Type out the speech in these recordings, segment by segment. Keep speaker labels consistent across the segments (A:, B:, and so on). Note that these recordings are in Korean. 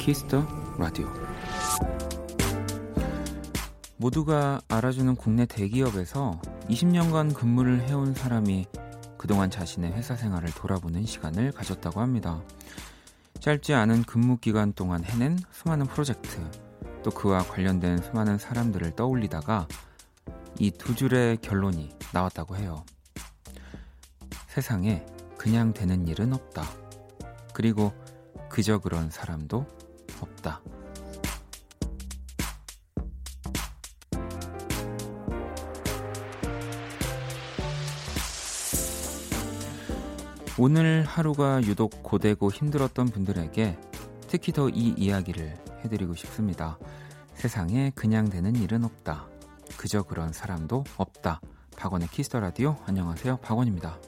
A: 키스 더 라디오 모두가 알아주는 국내 대기업에서 20년간 근무를 해온 사람이 그동안 자신의 회사 생활을 돌아보는 시간을 가졌다고 합니다. 짧지 않은 근무 기간 동안 해낸 수많은 프로젝트, 또 그와 관련된 수많은 사람들을 떠올리다가 이 두 줄의 결론이 나왔다고 해요. 세상에 그냥 되는 일은 없다. 그리고 그저 그런 사람도 없다. 오늘 하루가 유독 고되고 힘들었던 분들에게 특히 더 이 이야기를 해드리고 싶습니다. 세상에 그냥 되는 일은 없다. 그저 그런 사람도 없다. 박원의 키스터 라디오 안녕하세요. 박원입니다.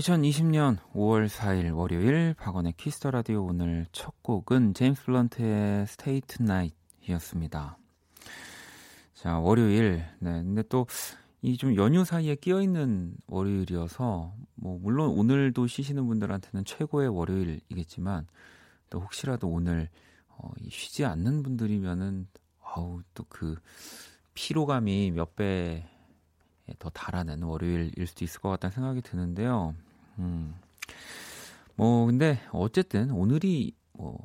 A: 2020년 5월 4일 월요일 박원의 키스 더 라디오 오늘 첫 곡은 제임스 블런트의 Stay the Night이었습니다. 자, 월요일. 네. 근데 또 이 좀 연휴 사이에 끼어 있는 월요일이어서 뭐 물론 오늘도 쉬시는 분들한테는 최고의 월요일이겠지만 또 혹시라도 오늘 어, 쉬지 않는 분들이면은 아우 또 그 피로감이 몇 배 더 달하는 월요일일 수도 있을 것 같다는 생각이 드는데요. 음. 뭐 근데 어쨌든 오늘이 뭐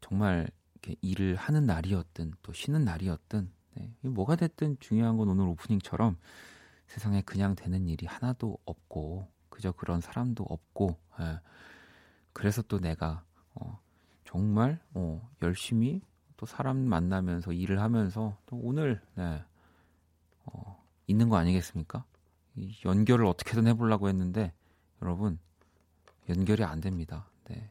A: 정말 이렇게 일을 하는 날이었든 또 쉬는 날이었든 네. 뭐가 됐든 중요한 건 오늘 오프닝처럼 세상에 그냥 되는 일이 하나도 없고 그저 그런 사람도 없고 예. 그래서 또 내가 어, 정말 어, 열심히 또 사람 만나면서 일을 하면서 또 오늘 네, 어, 있는 거 아니겠습니까? 이 연결을 어떻게든 해보려고 했는데 여러분 연결이 안 됩니다. 네.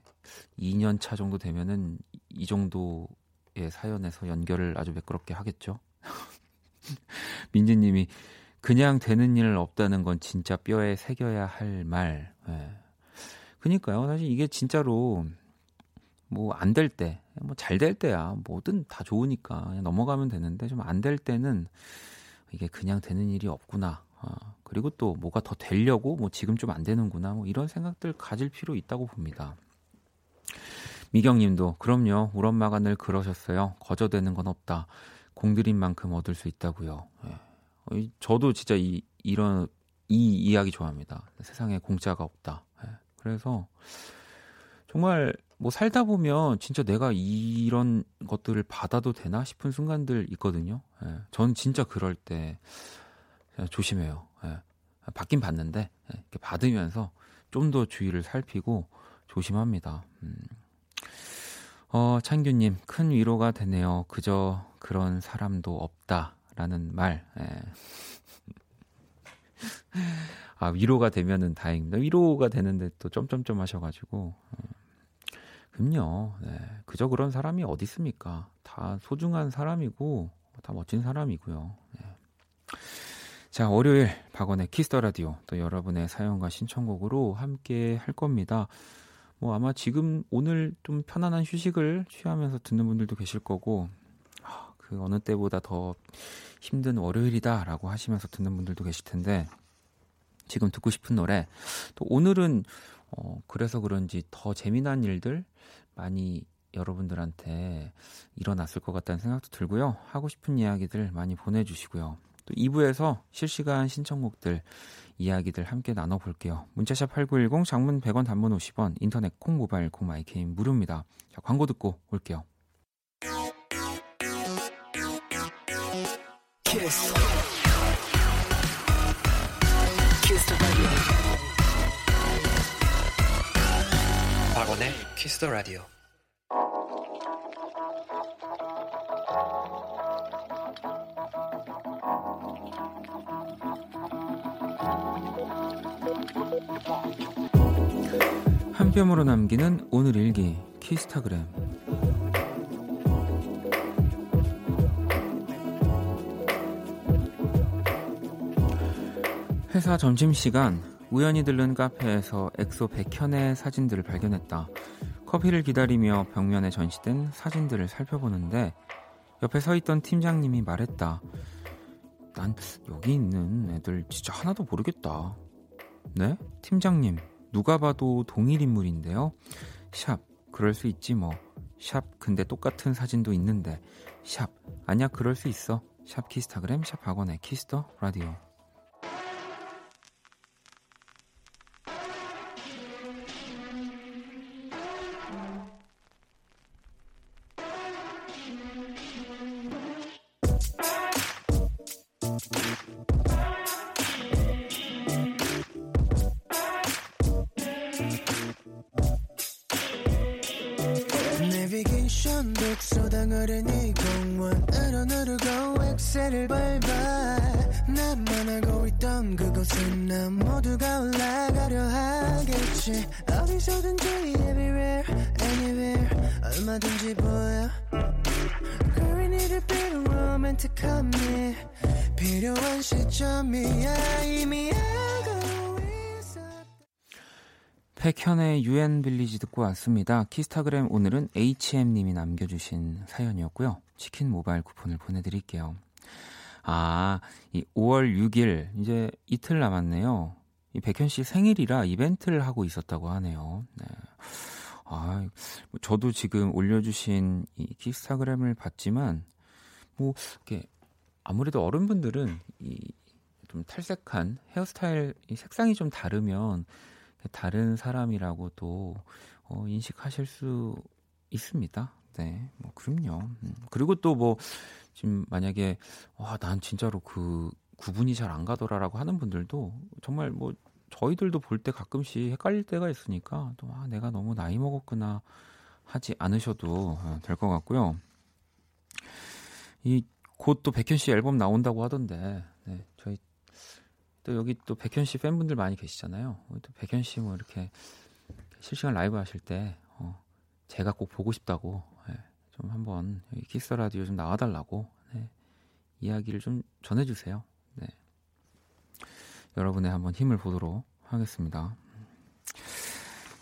A: 2년 차 정도 되면은 이 정도의 사연에서 연결을 아주 매끄럽게 하겠죠. 민지님이 그냥 되는 일 없다는 건 진짜 뼈에 새겨야 할 말. 예. 그니까요. 사실 이게 진짜로 뭐 안 될 때, 뭐 잘 될 때야 뭐든 다 좋으니까 넘어가면 되는데 좀 안 될 때는 이게 그냥 되는 일이 없구나. 어, 그리고 또 뭐가 더 되려고 뭐 지금 좀 안 되는구나. 뭐 이런 생각들 가질 필요 있다고 봅니다. 미경님도 그럼요. 우리 엄마가 늘 그러셨어요. 거저되는 건 없다. 공들인 만큼 얻을 수 있다고요. 예. 저도 진짜 이 이런 이 이야기 좋아합니다. 세상에 공짜가 없다. 예. 그래서 정말 뭐 살다 보면 진짜 내가 이런 것들을 받아도 되나 싶은 순간들 있거든요. 예. 전 진짜 그럴 때 조심해요. 예. 받긴 받는데 예. 이렇게 받으면서 좀 더 주의를 살피고 조심합니다. 음. 어, 창규님, 큰 위로가 되네요. 그저 그런 사람도 없다라는 말. 예. 아, 위로가 되면은 다행입니다. 위로가 되는데 또 점점점 하셔가지고. 어. 그럼요. 네. 그저 그런 사람이 어디 있습니까? 다 소중한 사람이고, 다 멋진 사람이고요. 네. 자, 월요일 박원의 키스 더 라디오 또 여러분의 사연과 신청곡으로 함께 할 겁니다. 뭐 아마 지금 오늘 좀 편안한 휴식을 취하면서 듣는 분들도 계실 거고 아, 그 어느 때보다 더 힘든 월요일이다라고 하시면서 듣는 분들도 계실 텐데 지금 듣고 싶은 노래 또 오늘은 어 그래서 그런지 더 재미난 일들 많이 여러분들한테 일어났을 것 같다는 생각도 들고요. 하고 싶은 이야기들 많이 보내주시고요. 또 2부에서 실시간 신청곡들 이야기들 함께 나눠볼게요. 문자샵 8910 장문 100원 단문 50원 인터넷 콩 모바일 콩 마이 케이는 무료입니다. 자, 광고 듣고 올게요. 키스. 키스 박원의 키스 더 라디오 한 뼘으로 남기는 오늘 일기 키스타그램 회사 점심시간 우연히 들른 카페에서 엑소 백현의 사진들을 발견했다. 커피를 기다리며 벽면에 전시된 사진들을 살펴보는데 옆에 서 있던 팀장님이 말했다. 난 여기 있는 애들 진짜 하나도 모르겠다. 네? 팀장님, 누가 봐도 동일 인물인데요? 샵, 그럴 수 있지 뭐. 샵, 근데 똑같은 사진도 있는데. 샵, 아니야, 그럴 수 있어. 샵 키스타그램, 샵 학원의 키스터 라디오. 왔습니다. 키스타그램 오늘은 HM님이 남겨주신 사연이었고요. 치킨 모바일 쿠폰을 보내드릴게요. 아, 이 5월 6일 이제 이틀 남았네요. 이 백현 씨 생일이라 이벤트를 하고 있었다고 하네요. 네. 아, 저도 지금 올려주신 이 키스타그램을 봤지만 뭐 이렇게 아무래도 어른분들은 이 좀 탈색한 헤어스타일 이 색상이 좀 다르면 다른 사람이라고 또 어, 인식하실 수 있습니다. 네, 뭐 그럼요. 음. 그리고 또 뭐 지금 만약에 와, 난 진짜로 그 구분이 잘 안 가더라라고 하는 분들도 정말 뭐 저희들도 볼 때 가끔씩 헷갈릴 때가 있으니까 또 아, 내가 너무 나이 먹었구나 하지 않으셔도 어, 될것 같고요. 이 곧 또 백현 씨 앨범 나온다고 하던데 네, 저희 또 여기 또 백현 씨 팬분들 많이 계시잖아요. 또 백현 씨 뭐 이렇게 실시간 라이브 하실 때 어, 제가 꼭 보고 싶다고 네, 좀 한번 키스 더 라디오 좀 나와달라고 네, 이야기를 좀 전해주세요. 네. 여러분의 한번 힘을 보도록 하겠습니다.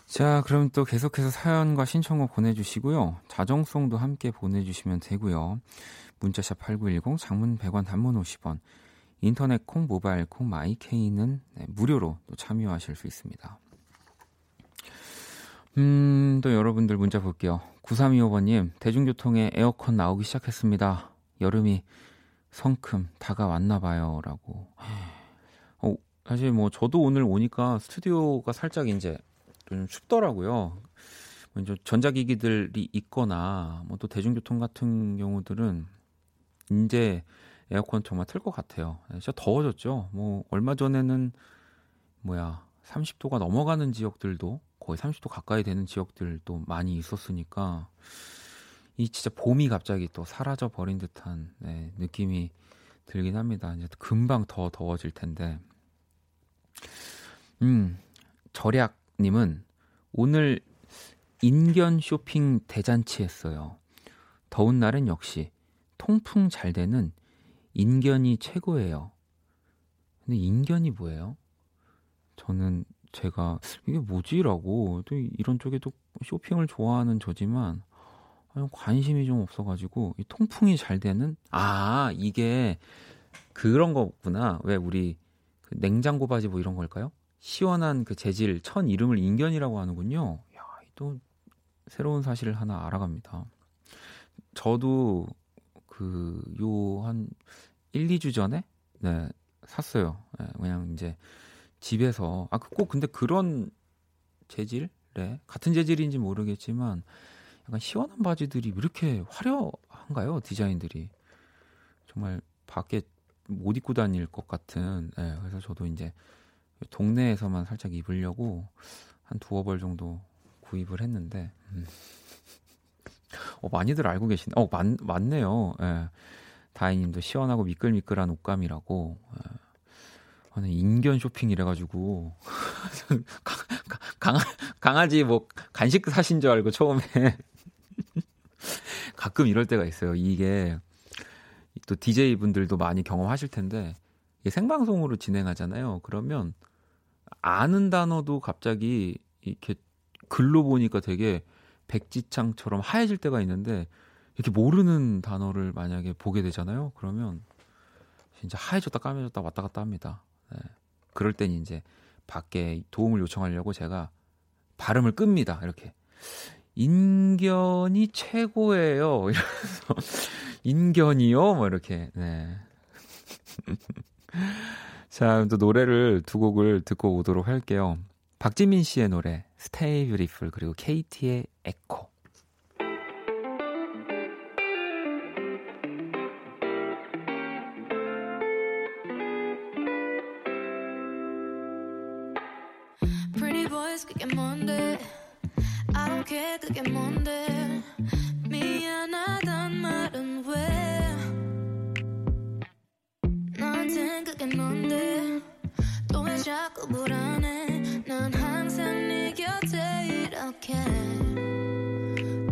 A: 자, 그럼 또 계속해서 사연과 신청곡 보내주시고요. 자정송도 함께 보내주시면 되고요. 문자샵 8910, 장문 100원, 단문 50원, 인터넷 콩, 모바일 콩, 마이케이는 네, 무료로 또 참여하실 수 있습니다. 음, 또 여러분들 문자 볼게요. 9325번님, 대중교통에 에어컨 나오기 시작했습니다. 여름이 성큼 다가왔나 봐요. 라고. 어, 사실 뭐 저도 오늘 오니까 스튜디오가 살짝 이제 좀 춥더라고요. 뭐 전자기기들이 있거나 뭐 또 대중교통 같은 경우들은 이제 에어컨 정말 틀 것 같아요. 네, 진짜 더워졌죠. 뭐 얼마 전에는 뭐야 30도가 넘어가는 지역들도 거의 30도 가까이 되는 지역들도 많이 있었으니까 이 진짜 봄이 갑자기 또 사라져 버린 듯한 네, 느낌이 들긴 합니다. 이제 금방 더 더워질 텐데. 음, 절약님은 오늘 인견 쇼핑 대잔치 했어요. 더운 날은 역시 통풍 잘 되는 인견이 최고예요. 근데 인견이 뭐예요? 저는 제가 이게 뭐지라고 또 이런 쪽에도 쇼핑을 좋아하는 저지만 관심이 좀 없어가지고 이 통풍이 잘 되는 아 이게 그런 거구나 왜 우리 그 냉장고 바지 뭐 이런 걸까요? 시원한 그 재질 천 이름을 인견이라고 하는군요. 야, 또 새로운 사실을 하나 알아갑니다. 저도 그 요 한 1, 2주 전에 네, 샀어요. 네, 그냥 이제 집에서 아 꼭 근데 그런 재질, 네, 같은 재질인지 모르겠지만 약간 시원한 바지들이 왜 이렇게 화려한가요? 디자인들이 정말 밖에 못 입고 다닐 것 같은. 네, 그래서 저도 이제 동네에서만 살짝 입으려고 한 두어 벌 정도 구입을 했는데. 음. 어, 많이들 알고 계시네. 어, 맞, 맞네요. 예. 다이님도 시원하고 미끌미끌한 옷감이라고. 예. 저는 인견 쇼핑 이래가지고. 강, 강아지 뭐 간식 사신 줄 알고 처음에 가끔 이럴 때가 있어요. 이게 또 DJ 분들도 많이 경험하실 텐데 이게 생방송으로 진행하잖아요. 그러면 아는 단어도 갑자기 이렇게 글로 보니까 되게 백지창처럼 하얘질 때가 있는데 이렇게 모르는 단어를 만약에 보게 되잖아요. 그러면 진짜 하얘졌다 까매졌다 왔다 갔다 합니다. 네. 그럴 땐 이제 밖에 도움을 요청하려고 제가 발음을 끕니다. 이렇게. 인견이 최고예요. 이러면서 인견이요? 뭐 이렇게. 네. 자, 또 노래를 두 곡을 듣고 오도록 할게요. 박지민 씨의 노래 Stay Beautiful 그리고 KT의 에코. 그게 뭔데 I don't care 그게 뭔데 미안하단 말은 왜 나한텐 그게 뭔데 또 왜 자꾸 불안해 난 항상 네 곁에 이렇게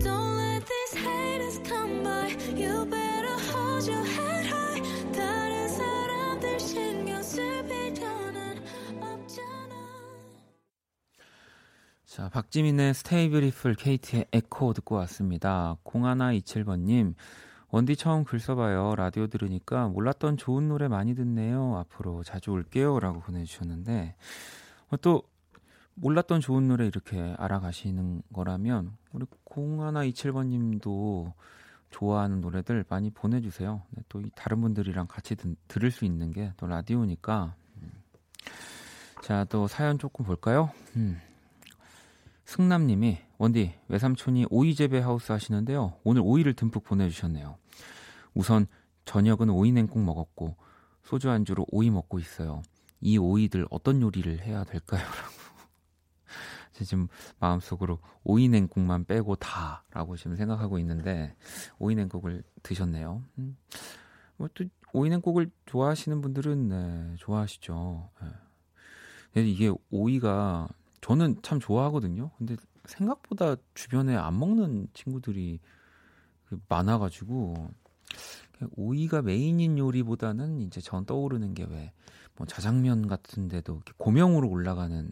A: Don't let these haters come by You better hold your head high 다른 사람들 신경 쓸 자, 박지민의 Stay Beautiful, KT의 에코 듣고 왔습니다. 0127번님, 원디 처음 글 써봐요. 라디오 들으니까 몰랐던 좋은 노래 많이 듣네요. 앞으로 자주 올게요. 라고 보내주셨는데, 어, 또, 몰랐던 좋은 노래 이렇게 알아가시는 거라면, 우리 0127번 님도 좋아하는 노래들 많이 보내주세요. 네, 또 다른 분들이랑 같이 드, 들을 수 있는 게 또 라디오니까. 음. 자, 또 사연 조금 볼까요? 음. 승남님이 원디 외삼촌이 오이 재배 하우스 하시는데요. 오늘 오이를 듬뿍 보내주셨네요. 우선 저녁은 오이 냉국 먹었고 소주 안주로 오이 먹고 있어요. 이 오이들 어떤 요리를 해야 될까요? 라고. 지금 마음속으로 오이 냉국만 빼고 다라고 지금 생각하고 있는데 오이 냉국을 드셨네요. 음. 뭐또 오이 냉국을 좋아하시는 분들은 네, 좋아하시죠. 네. 이게 오이가 저는 참 좋아하거든요. 근데 생각보다 주변에 안 먹는 친구들이 많아가지고 오이가 메인인 요리보다는 이제 전 떠오르는 게 왜 뭐 자장면 같은데도 고명으로 올라가는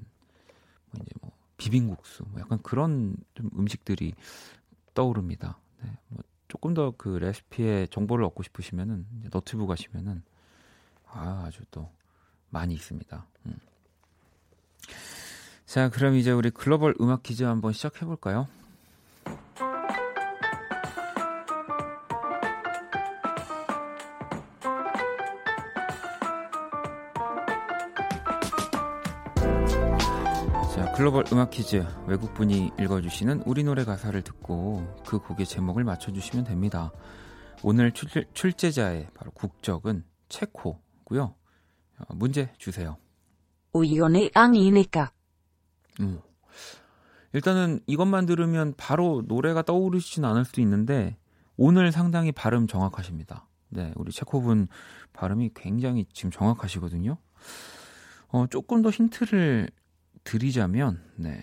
A: 뭐 이제 뭐 비빔국수 뭐 약간 그런 좀 음식들이 떠오릅니다. 네, 뭐 조금 더 그 레시피의 정보를 얻고 싶으시면은 너튜브 가시면은 아, 아주 또 많이 있습니다. 음. 자, 그럼 이제 우리 글로벌 음악 퀴즈 한번 시작해 볼까요? 자, 글로벌 음악 퀴즈 외국분이 읽어주시는 우리 노래 가사를 듣고 그 곡의 제목을 맞춰주시면 됩니다. 오늘 출, 출제자의 바로 국적은 체코고요. 어, 문제 주세요.
B: 우연의 앙이니까.
A: 음. 일단은 이것만 들으면 바로 노래가 떠오르시진 않을 수도 있는데 오늘 상당히 발음 정확하십니다. 네, 우리 체코분 발음이 굉장히 지금 정확하시거든요. 어, 조금 더 힌트를 드리자면, 네,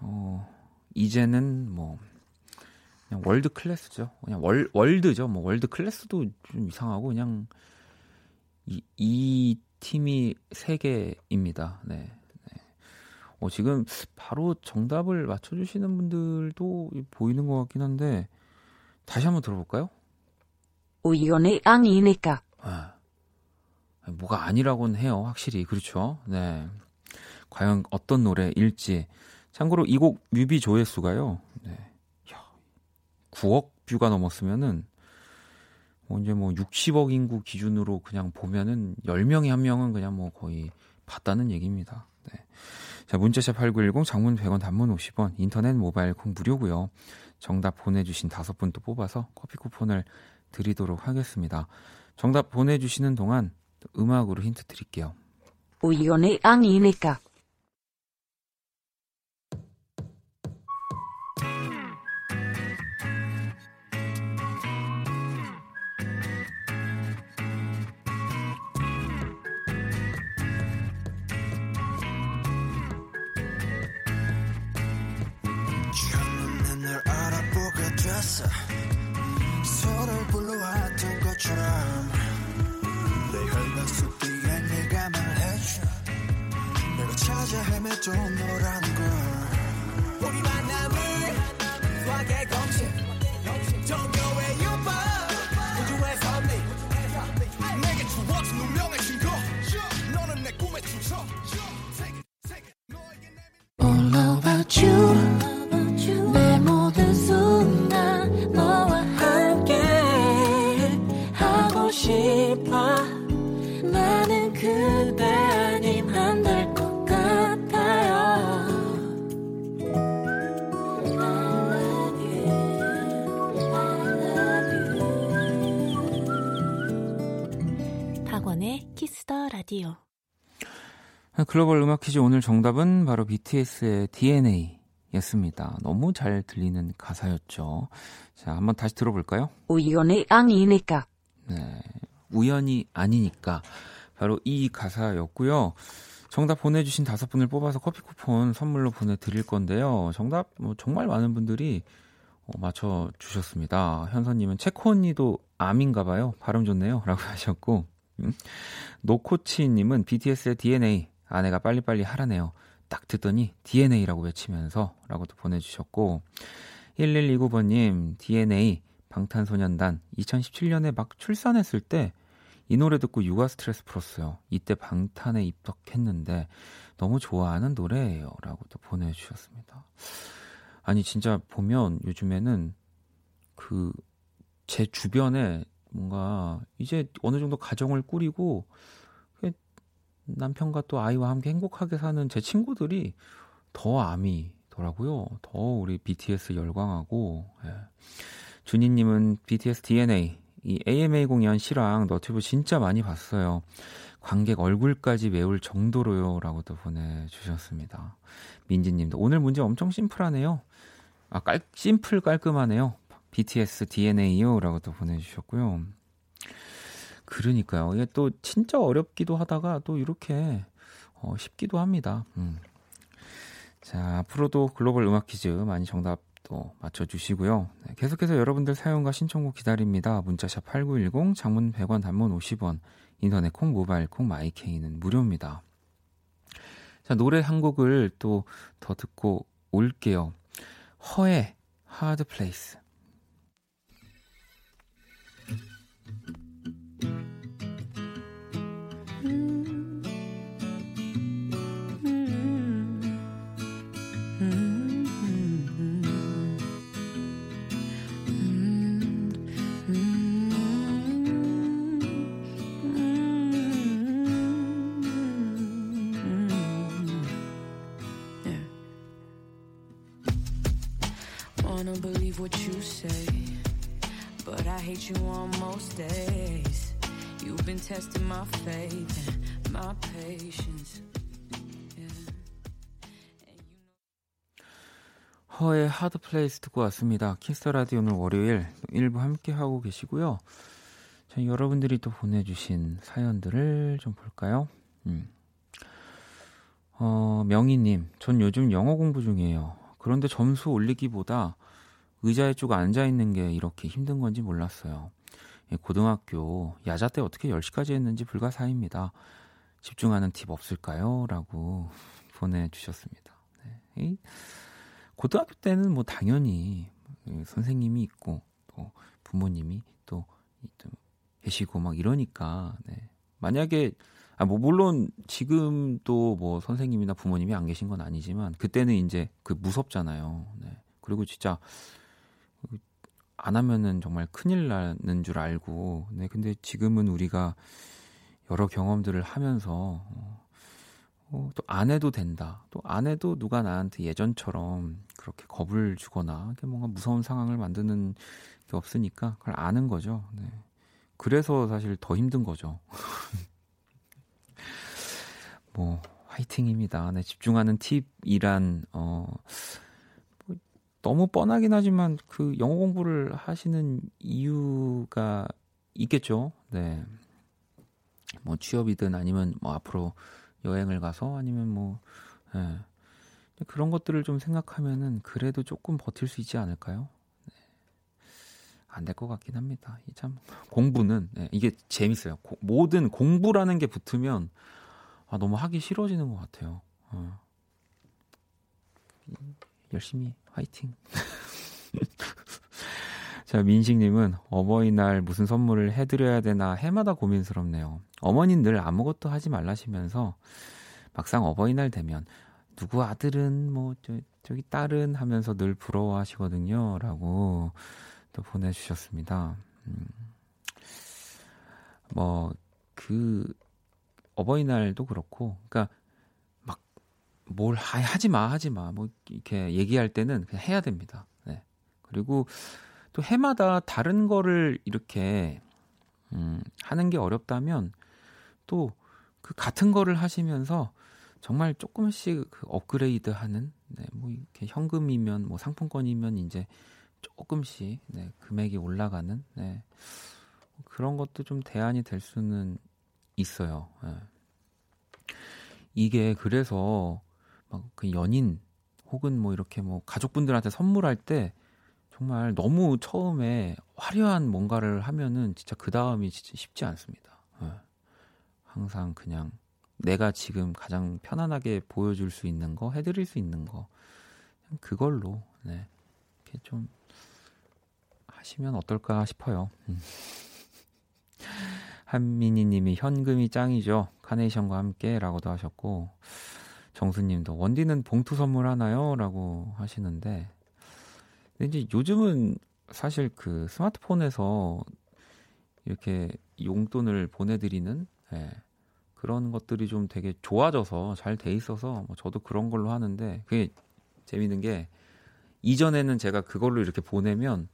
A: 어, 이제는 뭐, 그냥 world class죠. 그냥 월, world죠. 뭐, world class도 좀 이상하고, 그냥, 이, 이 팀이 세계입니다. 네. 어, 지금 바로 정답을 맞춰주시는 분들도 보이는 것 같긴 한데 다시 한번 들어볼까요?
B: 우연의 앙이니까.
A: 아, 뭐가 아니라고는 해요, 확실히 그렇죠. 네, 과연 어떤 노래일지. 참고로 이 곡 뮤비 조회수가요. 네, 야, 9억 뷰가 넘었으면은 뭐 이제 뭐 60억 인구 기준으로 그냥 보면은 10명에 한 명은 그냥 뭐 거의 봤다는 얘기입니다. 네. 자, 문자샵 8910 장문 100원 단문 50원 인터넷 모바일 콩 무료고요. 정답 보내주신 다섯 분 또 뽑아서 커피 쿠폰을 드리도록 하겠습니다. 정답 보내주시는 동안 음악으로 힌트 드릴게요.
B: 우연의 앙이니까.
C: 있어. 서로를 불러왔던 것처럼 내 혈관 속 뒤에 네가 말해줘. 내가 찾아 헤매도 너라는 걸. 우리 만남을 수학의 공
A: 글로벌 음악 퀴즈 오늘 정답은 바로 BTS의 DNA 였습니다. 너무 잘 들리는 가사였죠. 자, 한번 다시 들어볼까요?
B: 우연이 아니니까.
A: 네. 우연이 아니니까. 바로 이 가사였고요. 정답 보내주신 다섯 분을 뽑아서 커피 쿠폰 선물로 보내드릴 건데요. 정답 뭐 정말 많은 분들이 어, 맞춰 주셨습니다. 현서님은 체코 언니도 암인가 봐요. 발음 좋네요. 라고 하셨고 음. 노코치님은 BTS의 DNA 아내가 빨리빨리 하라네요. 딱 듣더니 DNA라고 외치면서 라고 도 보내주셨고 1129번님 DNA 방탄소년단 2017년에 막 출산했을 때 이 노래 듣고 육아 스트레스 풀었어요. 이때 방탄에 입덕했는데 너무 좋아하는 노래예요. 라고 또 보내주셨습니다. 아니 진짜 보면 요즘에는 그 제 주변에 뭔가 이제 어느 정도 가정을 꾸리고 남편과 또 아이와 함께 행복하게 사는 제 친구들이 더 아미더라고요. 더 우리 BTS 열광하고 예. 준희님은 BTS DNA 이 AMA 공연 시랑 너튜브 진짜 많이 봤어요. 관객 얼굴까지 메울 정도로요 라고 도 보내주셨습니다. 민지님도 오늘 문제 엄청 심플하네요. 아 깔, 심플 깔끔하네요. BTS DNA요 라고 또 보내주셨고요. 그러니까요. 이게 또 진짜 어렵기도 하다가 또 이렇게 어, 쉽기도 합니다. 음. 자, 앞으로도 글로벌 음악 퀴즈 많이 정답도 맞춰주시고요. 네, 계속해서 여러분들 사용과 신청곡 기다립니다. 문자샵 8910, 장문 100원, 단문 50원, 인터넷 콩, 모바일 콩, 마이케이는 무료입니다. 자, 노래 한 곡을 또 더 듣고 올게요. 허의 Hard Place.
D: What you say, but I hate you on most days. You've been testing my faith and my patience.
A: H.E.R.의 Hard Place 듣고 왔습니다. 키스 더 라디오 오늘 월요일 일부 함께 하고 계시고요. 자, 여러분들이 또 보내주신 사연들을 좀 볼까요? 음. 어, 명희님, 전 요즘 영어 공부 중이에요. 그런데 점수 올리기보다 의자에 쭉 앉아 있는 게 이렇게 힘든 건지 몰랐어요. 예, 고등학교 야자 때 어떻게 10시까지 했는지 불가사의입니다. 집중하는 팁 없을까요? 라고 보내주셨습니다. 네. 이 고등학교 때는 뭐 당연히 선생님이 있고 또 부모님이 또, 또 계시고 막 이러니까 네. 만약에 아 뭐 물론 지금도 뭐 선생님이나 부모님이 안 계신 건 아니지만 그때는 이제 그 무섭잖아요. 네. 그리고 진짜 안 하면은 정말 큰일 나는 줄 알고 네 근데 지금은 우리가 여러 경험들을 하면서 어, 어, 또안 해도 된다. 또 안 해도 누가 나한테 예전처럼 그렇게 겁을 주거나 뭔가 무서운 상황을 만드는 게 없으니까 그걸 아는 거죠. 네. 그래서 사실 더 힘든 거죠. 뭐 화이팅입니다. 네, 집중하는 팁이란 어 뭐, 너무 뻔하긴 하지만 그 영어 공부를 하시는 이유가 있겠죠. 네. 뭐 취업이든 아니면 뭐 앞으로 여행을 가서 아니면 뭐 예. 그런 것들을 좀 생각하면은 그래도 조금 버틸 수 있지 않을까요? 네. 안될 것 같긴 합니다. 이참 공부는 네, 이게 재밌어요. 고, 모든 공부라는 게 붙으면 아, 너무 하기 싫어지는 것 같아요. 어. 열심히 화이팅. 자, 민식님은 어버이날 무슨 선물을 해드려야 되나 해마다 고민스럽네요. 어머니는 늘 아무것도 하지 말라시면서 막상 어버이날 되면 누구 아들은 뭐 저, 저기 딸은 하면서 늘 부러워하시거든요. 라고 또 보내주셨습니다. 음. 뭐 그 어버이날도 그렇고, 그러니까 막 뭘 하지 마 하지 마 뭐 이렇게 얘기할 때는 그냥 해야 됩니다. 네. 그리고 또 해마다 다른 거를 이렇게 음, 하는 게 어렵다면 또 그 같은 거를 하시면서 정말 조금씩 그 업그레이드 하는, 네, 뭐 이렇게 현금이면 뭐 상품권이면 이제 조금씩, 네, 금액이 올라가는, 네. 그런 것도 좀 대안이 될 수는 있어요. 네. 이게 그래서 막 그 연인 혹은 뭐 이렇게 뭐 가족분들한테 선물할 때 정말 너무 처음에 화려한 뭔가를 하면은 진짜 그 다음이 진짜 쉽지 않습니다. 네. 항상 그냥 내가 지금 가장 편안하게 보여줄 수 있는 거, 해드릴 수 있는 거, 그걸로 네, 이렇게 좀 하시면 어떨까 싶어요. 음. 한민희님이 현금이 짱이죠. 카네이션과 함께라고도 하셨고 정수님도 원디는 봉투 선물 하나요?라고 하시는데 근데 이제 요즘은 사실 그 스마트폰에서 이렇게 용돈을 보내드리는 예, 그런 것들이 좀 되게 좋아져서 잘 돼 있어서 뭐 저도 그런 걸로 하는데 그게 재밌는 게 이전에는 제가 그걸로 이렇게 보내면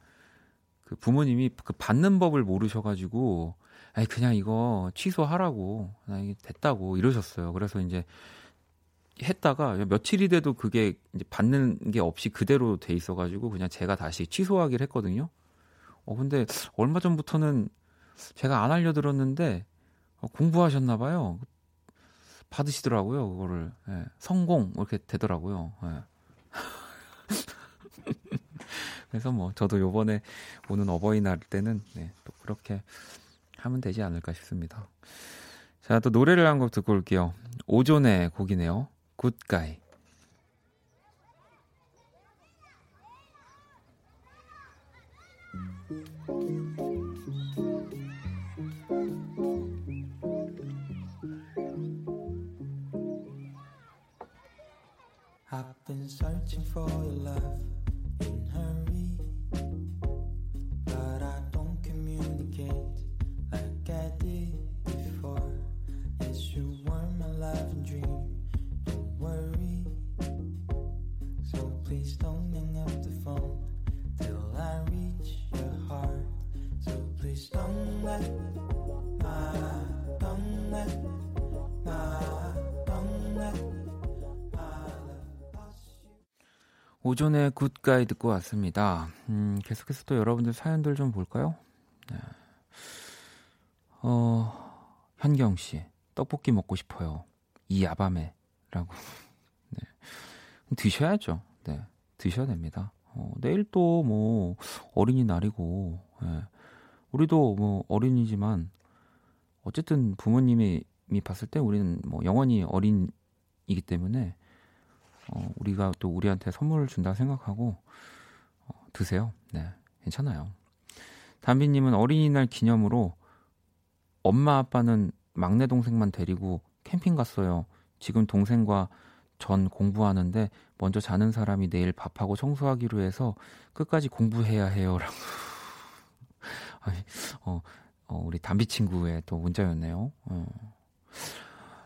A: 그 부모님이 그 받는 법을 모르셔가지고 아니 그냥 이거 취소하라고 나 이게 됐다고 이러셨어요. 그래서 이제 했다가 며칠이 돼도 그게 받는 게 없이 그대로 돼 있어가지고 그냥 제가 다시 취소하기를 했거든요. 어 근데 얼마 전부터는 제가 안 알려드렸는데 어, 공부하셨나 봐요. 받으시더라고요, 그거를. 예, 성공 이렇게 되더라고요. 예. 그래서 뭐 저도 요번에 오는 어버이날 때는 네, 또 그렇게 하면 되지 않을까 싶습니다. 자, 또 노래를 한 곡 듣고 올게요. 오존의 곡이네요. 굿가이. I've been searching for your love 오전에 굿가이 듣고 왔습니다. 음, 계속해서 또 여러분들 사연들 좀 볼까요? 네. 어, 현경 씨, 떡볶이 먹고 싶어요. 이 야밤에라고. 네. 드셔야죠. 네, 드셔야 됩니다. 어, 내일 또 뭐 어린이날이고, 네. 우리도 뭐 어린이지만 어쨌든 부모님이 봤을 때 우리는 뭐 영원히 어린이기 때문에 어, 우리가 또 우리한테 선물을 준다 생각하고 어, 드세요. 네, 괜찮아요. 담비님은 어린이날 기념으로 엄마 아빠는 막내 동생만 데리고 캠핑 갔어요. 지금 동생과 전 공부하는데 먼저 자는 사람이 내일 밥하고 청소하기로 해서 끝까지 공부해야 해요라고. 어, 어, 우리 담비 친구의 또 문자였네요. 어.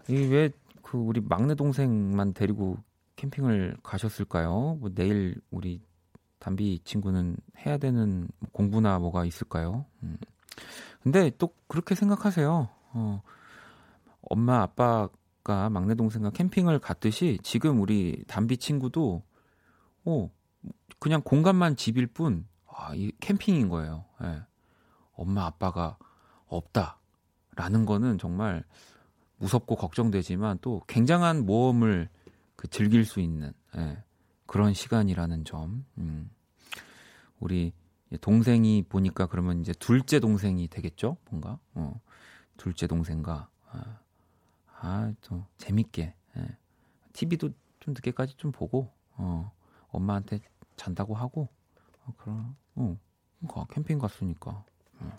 A: 이왜 그 우리 막내 동생만 데리고 캠핑을 가셨을까요? 뭐 내일 우리 담비 친구는 해야 되는 공부나 뭐가 있을까요? 음. 근데 또 그렇게 생각하세요. 어, 엄마 아빠가 막내 동생과 캠핑을 갔듯이 지금 우리 담비 친구도 어, 그냥 공간만 집일 뿐 아, 이 캠핑인 거예요. 예. 엄마 아빠가 없다라는 거는 정말 무섭고 걱정되지만 또 굉장한 모험을 그 즐길 수 있는 예, 그런 시간이라는 점. 음. 우리 동생이 보니까 그러면 이제 둘째 동생이 되겠죠? 뭔가 어, 둘째 동생과 아, 아, 또 재밌게 예. TV도 좀 늦게까지 좀 보고 어, 엄마한테 잔다고 하고 어, 그럼 어, 가, 캠핑 갔으니까 어.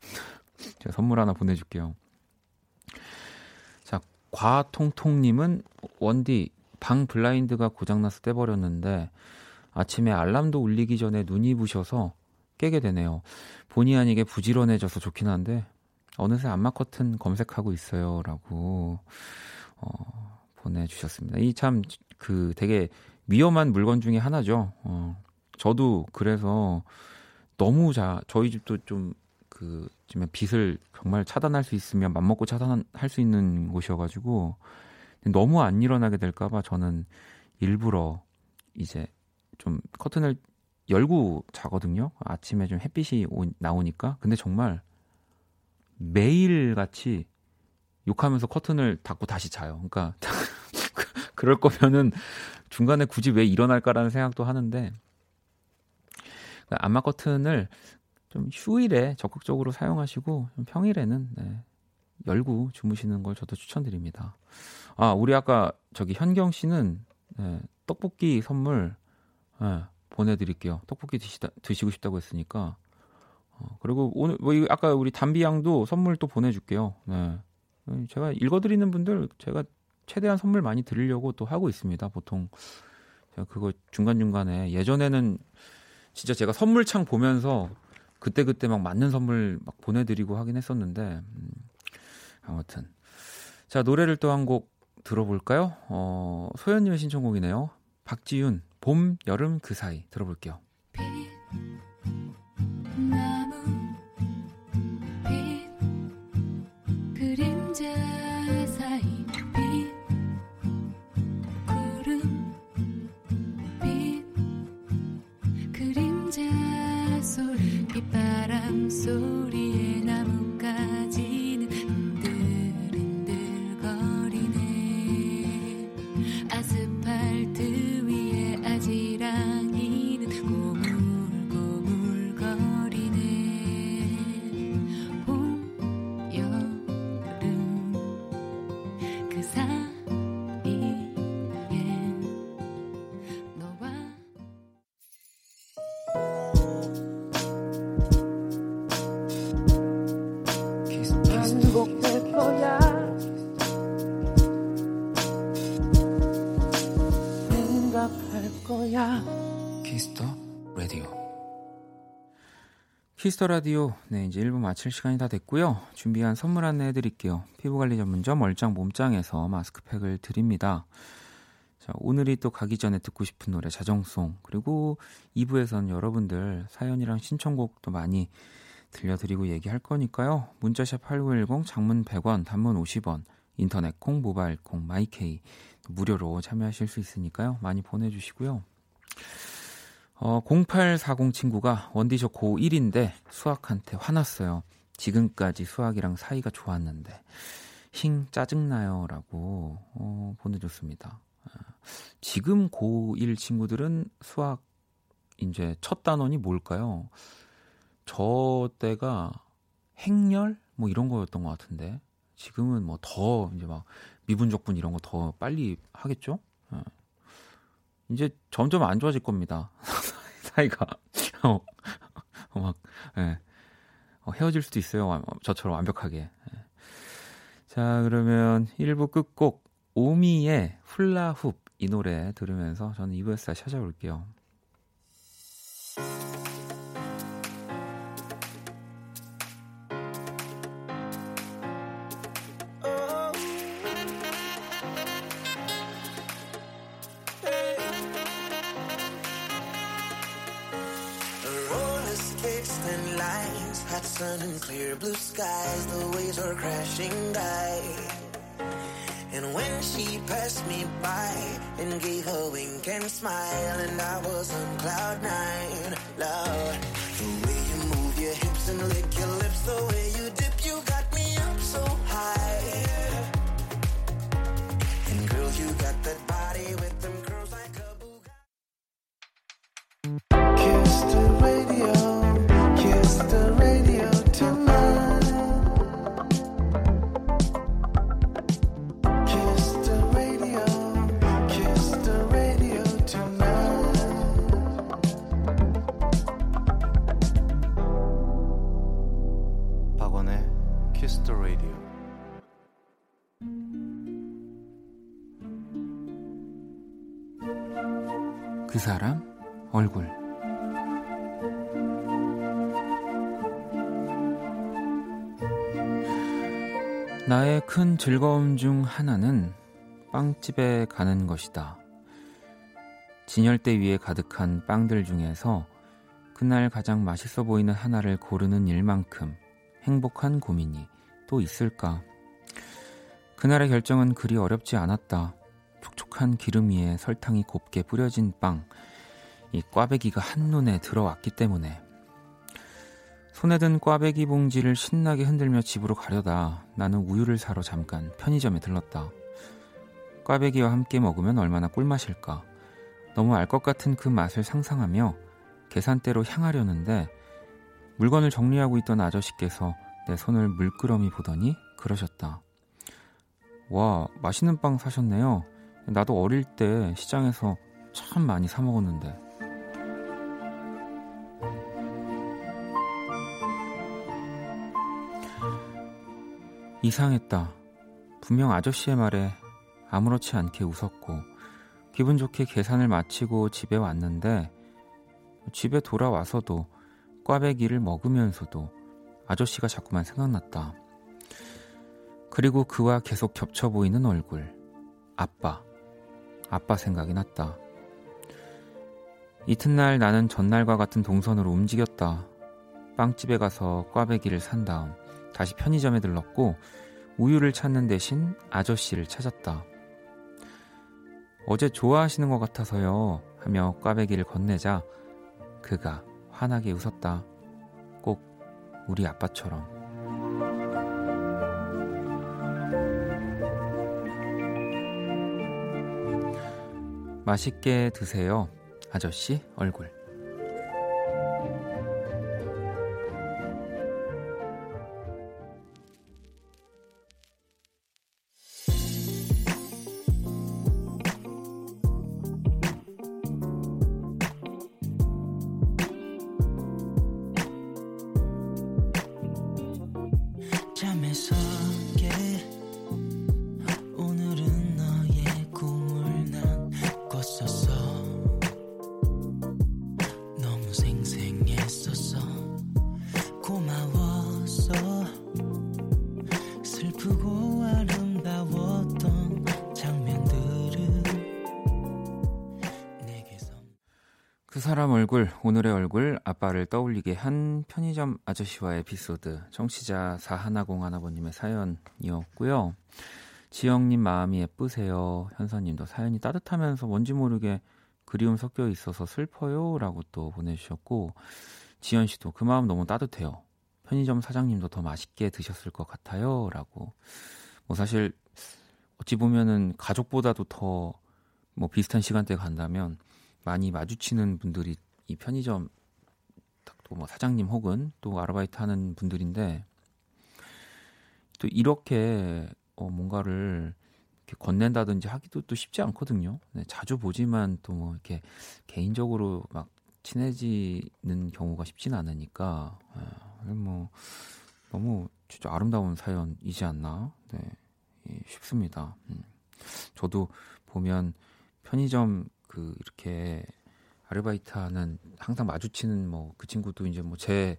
A: 제가 선물 하나 보내줄게요. 자 과통통님은 원디 방 블라인드가 고장나서 떼버렸는데 아침에 알람도 울리기 전에 눈이 부셔서 깨게 되네요. 본의 아니게 부지런해져서 좋긴 한데 어느새 안마 커튼 검색하고 있어요라고 어, 보내주셨습니다. 이 참 그 되게 위험한 물건 중에 하나죠. 어, 저도 그래서 너무 자 저희 집도 좀 그 지금 빛을 정말 차단할 수 있으면 맘 먹고 차단할 수 있는 곳이어가지고 너무 안 일어나게 될까봐 저는 일부러 이제 좀 커튼을 열고 자거든요. 아침에 좀 햇빛이 오, 나오니까. 근데 정말 매일 같이 욕하면서 커튼을 닫고 다시 자요. 그러니까 그럴 거면은 중간에 굳이 왜 일어날까라는 생각도 하는데 그러니까 안마 커튼을 좀 휴일에 적극적으로 사용하시고 평일에는 네, 열고 주무시는 걸 저도 추천드립니다. 아 우리 아까 저기 현경 씨는 네, 떡볶이 선물 네, 보내드릴게요. 떡볶이 드시다, 드시고 싶다고 했으니까. 어, 그리고 오늘 뭐 아까 우리 담비 양도 선물 또 보내줄게요. 네. 제가 읽어드리는 분들 제가 최대한 선물 많이 드리려고 또 하고 있습니다. 보통 제가 그거 중간 중간에 예전에는 진짜 제가 선물창 보면서 그때 그때 막 맞는 선물 막 보내드리고 하긴 했었는데 음, 아무튼 자 노래를 또 한 곡 들어볼까요? 어, 소연님의 신청곡이네요. 박지윤 봄, 여름 그 사이 들어볼게요. 키스 더 라디오. 네, 이제 1부 마칠 시간이 다 됐고요. 준비한 선물 안내해 드릴게요. 피부관리 전문점 얼짱 몸짱에서 마스크팩을 드립니다. 자, 오늘이 또 가기 전에 듣고 싶은 노래 자정송. 그리고 2부에서는 여러분들 사연이랑 신청곡도 많이 들려드리고 얘기할 거니까요. 문자샵 8910 장문 100원, 단문 50원, 인터넷 콩, 모바일 콩, 마이케이 무료로 참여하실 수 있으니까요. 많이 보내 주시고요. 어, 0840 친구가 원디 저 고1인데 수학한테 화났어요. 지금까지 수학이랑 사이가 좋았는데 힝 짜증나요 라고 어, 보내줬습니다. 어, 지금 고1 친구들은 수학 이제 첫 단원이 뭘까요? 저 때가 행렬 뭐 이런 거였던 것 같은데 지금은 뭐 더 이제 막 미분적분 이런 거 더 빨리 하겠죠? 어. 이제 점점 안 좋아질 겁니다. 사이가 어, 어, 막 예. 어, 헤어질 수도 있어요. 저처럼 완벽하게. 예. 자, 그러면 1부 끝곡 오미의 훌라훅 이 노래 들으면서 저는 2부에서 다시 찾아올게요. Clear blue skies, the waves are crashing by. And when she passed me by and gave a wink and smile, and I was on cloud nine, Lord, 사람 얼굴 나의 큰 즐거움 중 하나는 빵집에 가는 것이다. 진열대 위에 가득한 빵들 중에서 그날 가장 맛있어 보이는 하나를 고르는 일만큼 행복한 고민이 또 있을까? 그날의 결정은 그리 어렵지 않았다. 촉촉한 기름 위에 설탕이 곱게 뿌려진 빵, 이 꽈배기가 한눈에 들어왔기 때문에 손에 든 꽈배기 봉지를 신나게 흔들며 집으로 가려다 나는 우유를 사러 잠깐 편의점에 들렀다. 꽈배기와 함께 먹으면 얼마나 꿀맛일까. 너무 알 것 같은 그 맛을 상상하며 계산대로 향하려는데 물건을 정리하고 있던 아저씨께서 내 손을 물끄러미 보더니 그러셨다. 와, 맛있는 빵 사셨네요. 나도 어릴 때 시장에서 참 많이 사 먹었는데. 이상했다. 분명 아저씨의 말에 아무렇지 않게 웃었고 기분 좋게 계산을 마치고 집에 왔는데 집에 돌아와서도 꽈배기를 먹으면서도 아저씨가 자꾸만 생각났다. 그리고 그와 계속 겹쳐 보이는 얼굴. 아빠. 아빠 생각이 났다. 이튿날 나는 전날과 같은 동선으로 움직였다. 빵집에 가서 꽈배기를 산 다음 다시 편의점에 들렀고 우유를 찾는 대신 아저씨를 찾았다. 어제 좋아하시는 것 같아서요 하며 꽈배기를 건네자 그가 환하게 웃었다. 꼭 우리 아빠처럼. 맛있게 드세요. 아저씨 얼굴. 떠올리게 한 편의점 아저씨와의 에피소드, 청취자 4101아버님의 사연이었고요. 지영님 마음이 예쁘세요. 현서님도 사연이 따뜻하면서 뭔지 모르게 그리움 섞여 있어서 슬퍼요. 라고 또 보내주셨고, 지연씨도 그 마음 너무 따뜻해요. 편의점 사장님도 더 맛있게 드셨을 것 같아요. 라고. 뭐 사실, 어찌 보면은 가족보다도 더 뭐 비슷한 시간대에 간다면 많이 마주치는 분들이 이 편의점 또 뭐 사장님 혹은 또 아르바이트 하는 분들인데 또 이렇게 어 뭔가를 이렇게 건넨다든지 하기도 또 쉽지 않거든요. 네, 자주 보지만 또 뭐 이렇게 개인적으로 막 친해지는 경우가 쉽진 않으니까 아, 뭐 너무 진짜 아름다운 사연이지 않나 네, 예, 싶습니다. 음. 저도 보면 편의점 그 이렇게 아르바이트 하는 항상 마주치는 뭐 그 친구도 이제 뭐 제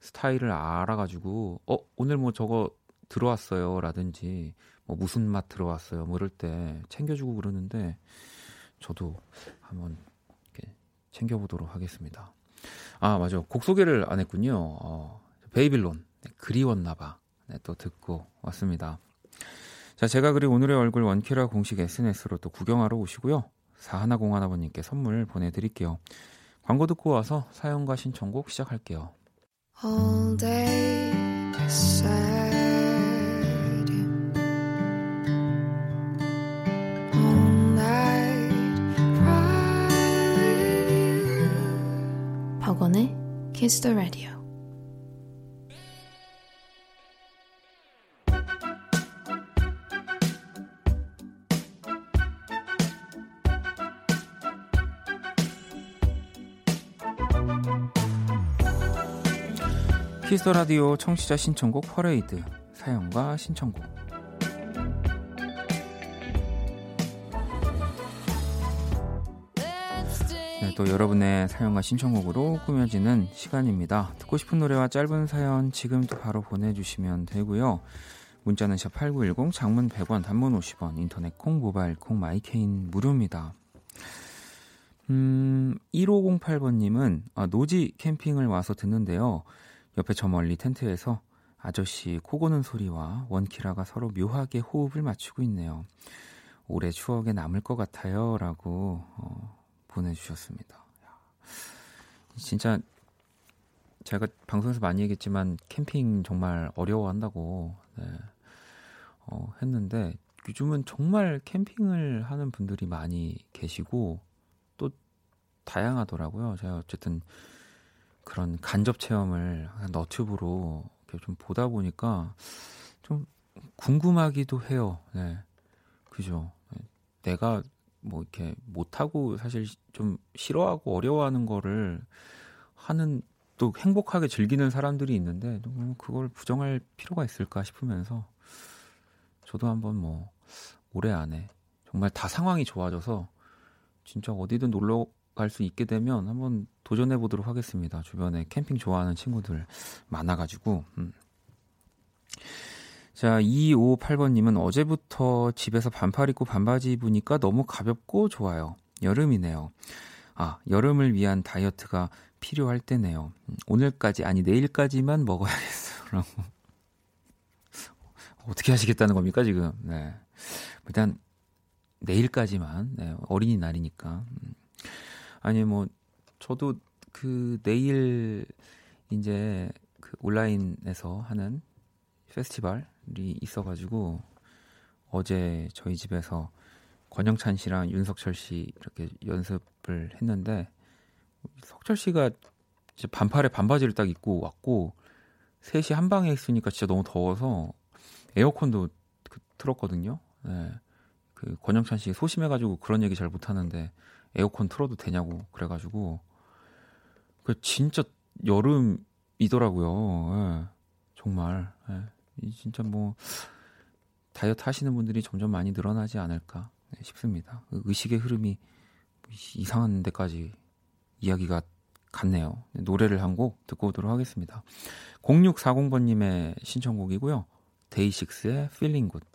A: 스타일을 알아가지고 어 오늘 뭐 저거 들어왔어요 라든지 뭐 무슨 맛 들어왔어요 뭐 이럴 때 챙겨주고 그러는데 저도 한번 이렇게 챙겨보도록 하겠습니다. 아 맞아 곡 소개를 안 했군요. 어, 베이빌론 네, 그리웠나봐 네, 또 듣고 왔습니다. 자 제가 그린 오늘의 얼굴 원키라 공식 SNS로 또 구경하러 오시고요. 4101아버님께 선물 보내드릴게요. 광고 듣고 와서 사연과 신청곡 시작할게요.
E: all day sad all night cry
F: 박원의 Kiss the Radio.
A: 키스 라디오 청취자 신청곡 퍼레이드 사연과 신청곡 네, 또 여러분의 사연과 신청곡으로 꾸며지는 시간입니다. 듣고 싶은 노래와 짧은 사연 지금도 바로 보내주시면 되고요. 문자는 샵8910 장문 100원 단문 50원 인터넷 콩 모바일 콩 마이케인 무료입니다. 음, 1508번님은 아, 노지 캠핑을 와서 듣는데요. 옆에 저 멀리 텐트에서 아저씨 코 고는 소리와 원키라가 서로 묘하게 호흡을 맞추고 있네요. 올해 추억에 남을 것 같아요. 라고 어, 보내주셨습니다. 진짜 제가 방송에서 많이 얘기했지만 캠핑 정말 어려워한다고 네. 어, 했는데 요즘은 정말 캠핑을 하는 분들이 많이 계시고 또 다양하더라고요. 제가 어쨌든 그런 간접 체험을 너튜브로 좀 보다 보니까 좀 궁금하기도 해요. 네. 그죠. 내가 뭐 이렇게 못하고 사실 좀 싫어하고 어려워하는 거를 하는 또 행복하게 즐기는 사람들이 있는데 그걸 부정할 필요가 있을까 싶으면서 저도 한번 뭐 올해 안에 정말 다 상황이 좋아져서 진짜 어디든 놀러 갈 수 있게 되면 한번 도전해 보도록 하겠습니다. 주변에 캠핑 좋아하는 친구들 많아가지고. 음. 자, 258번님은 어제부터 집에서 반팔 입고 반바지 입으니까 너무 가볍고 좋아요. 여름이네요. 아, 여름을 위한 다이어트가 필요할 때네요. 음, 오늘까지, 아니, 내일까지만 먹어야겠어요. 어떻게 하시겠다는 겁니까, 지금? 네. 일단, 내일까지만, 네, 어린이날이니까. 음. 아니, 뭐, 저도 그 내일 이제 그 온라인에서 하는 페스티벌이 있어가지고 어제 저희 집에서 권영찬 씨랑 윤석철 씨 이렇게 연습을 했는데 석철 씨가 반팔에 반바지를 딱 입고 왔고 셋이 한 방에 있으니까 진짜 너무 더워서 에어컨도 그, 틀었거든요. 네. 그 권영찬 씨 소심해가지고 그런 얘기 잘 못하는데 에어컨 틀어도 되냐고 그래가지고 그 진짜 여름이더라고요. 예. 정말 예. 진짜 뭐 다이어트 하시는 분들이 점점 많이 늘어나지 않을까 네, 싶습니다. 그 의식의 흐름이 이상한 데까지 이야기가 갔네요. 네, 노래를 한 곡 듣고 오도록 하겠습니다. 0640번님의 신청곡이고요. 데이식스의 Feeling Good.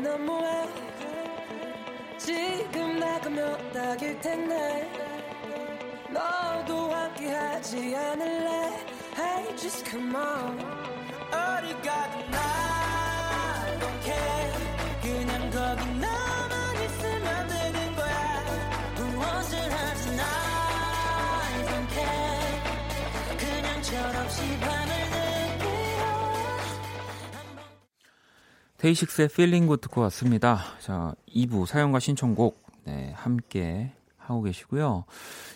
C: 좋은데 너무해. 지금 나가면 딱일 텐데. 너도 함께 하지 않을래? Hey just come on. 어디 가든 I don't care 그냥 거기 나만 있으면 되는 거야. 무엇을 하든 I don't care. 그냥 철없이 밤
A: 데이식스의 Feeling Good 듣고 왔습니다. 자, 2부 사연과 신청곡 네, 함께 하고 계시고요.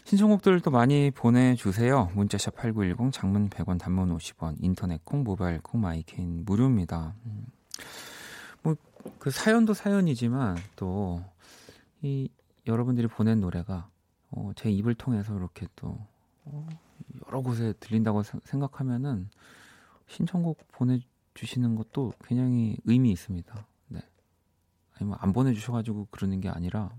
A: 신청곡들 도 많이 보내주세요. 문자샵 8910 장문 100원 단문 50원 인터넷 콩 모바일 콩 마이케인 무료입니다. 음. 뭐그 사연도 사연이지만 또 이 여러분들이 보낸 노래가 어, 제 입을 통해서 이렇게 또 어, 여러 곳에 들린다고 사- 생각하면은 신청곡 보내 주시는 것도 굉장히 의미 있습니다. 네. 아니면 안 보내주셔가지고 그러는 게 아니라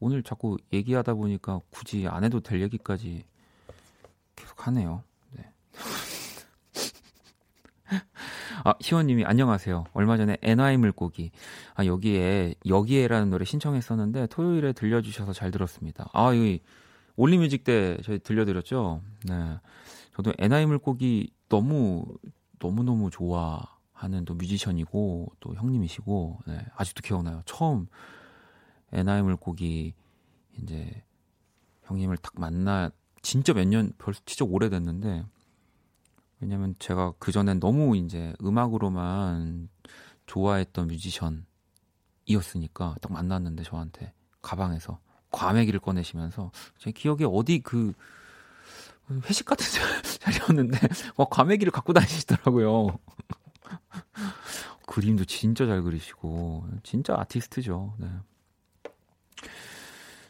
A: 오늘 자꾸 얘기하다 보니까 굳이 안 해도 될 얘기까지 계속 하네요. 네. 아, 희원님이 안녕하세요. 얼마 전에 NY 물고기. 아, 여기에, 여기에라는 노래 신청했었는데 토요일에 들려주셔서 잘 들었습니다. 아, 여기 올리뮤직 때 저희 들려드렸죠? 네. 저도 NY 물고기 너무, 너무너무 좋아하는 또 뮤지션이고 또 형님이시고, 네. 아직도 기억나요. 처음 NI 물고기 이제 형님을 딱 만나 진짜 몇 년 벌써 진짜 오래됐는데 왜냐면 제가 그 전엔 너무 이제 음악으로만 좋아했던 뮤지션이었으니까 딱 만났는데 저한테 가방에서 과메기를 꺼내시면서 제 기억에 어디 그 회식 같은 자리였는데 와 과메기를 갖고 다니시더라고요. 그림도 진짜 잘 그리시고 진짜 아티스트죠. 네.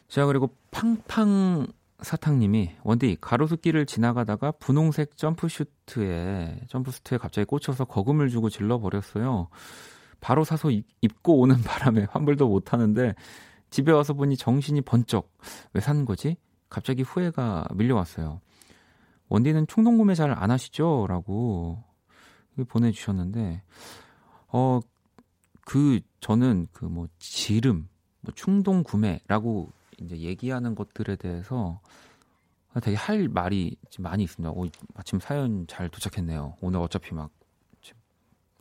A: 자 그리고 팡팡 사탕님이 원디 가로수길을 지나가다가 분홍색 점프슈트에 점프슈트에 갑자기 꽂혀서 거금을 주고 질러 버렸어요. 바로 사서 입고 오는 바람에 환불도 못 하는데 집에 와서 보니 정신이 번쩍. 왜 산 거지? 갑자기 후회가 밀려왔어요. 원디는 충동 구매 잘 안 하시죠? 라고 보내주셨는데, 어, 그, 저는 그 뭐, 지름, 뭐 충동 구매라고 이제 얘기하는 것들에 대해서 되게 할 말이 많이 있습니다. 오, 마침 사연 잘 도착했네요. 오늘 어차피 막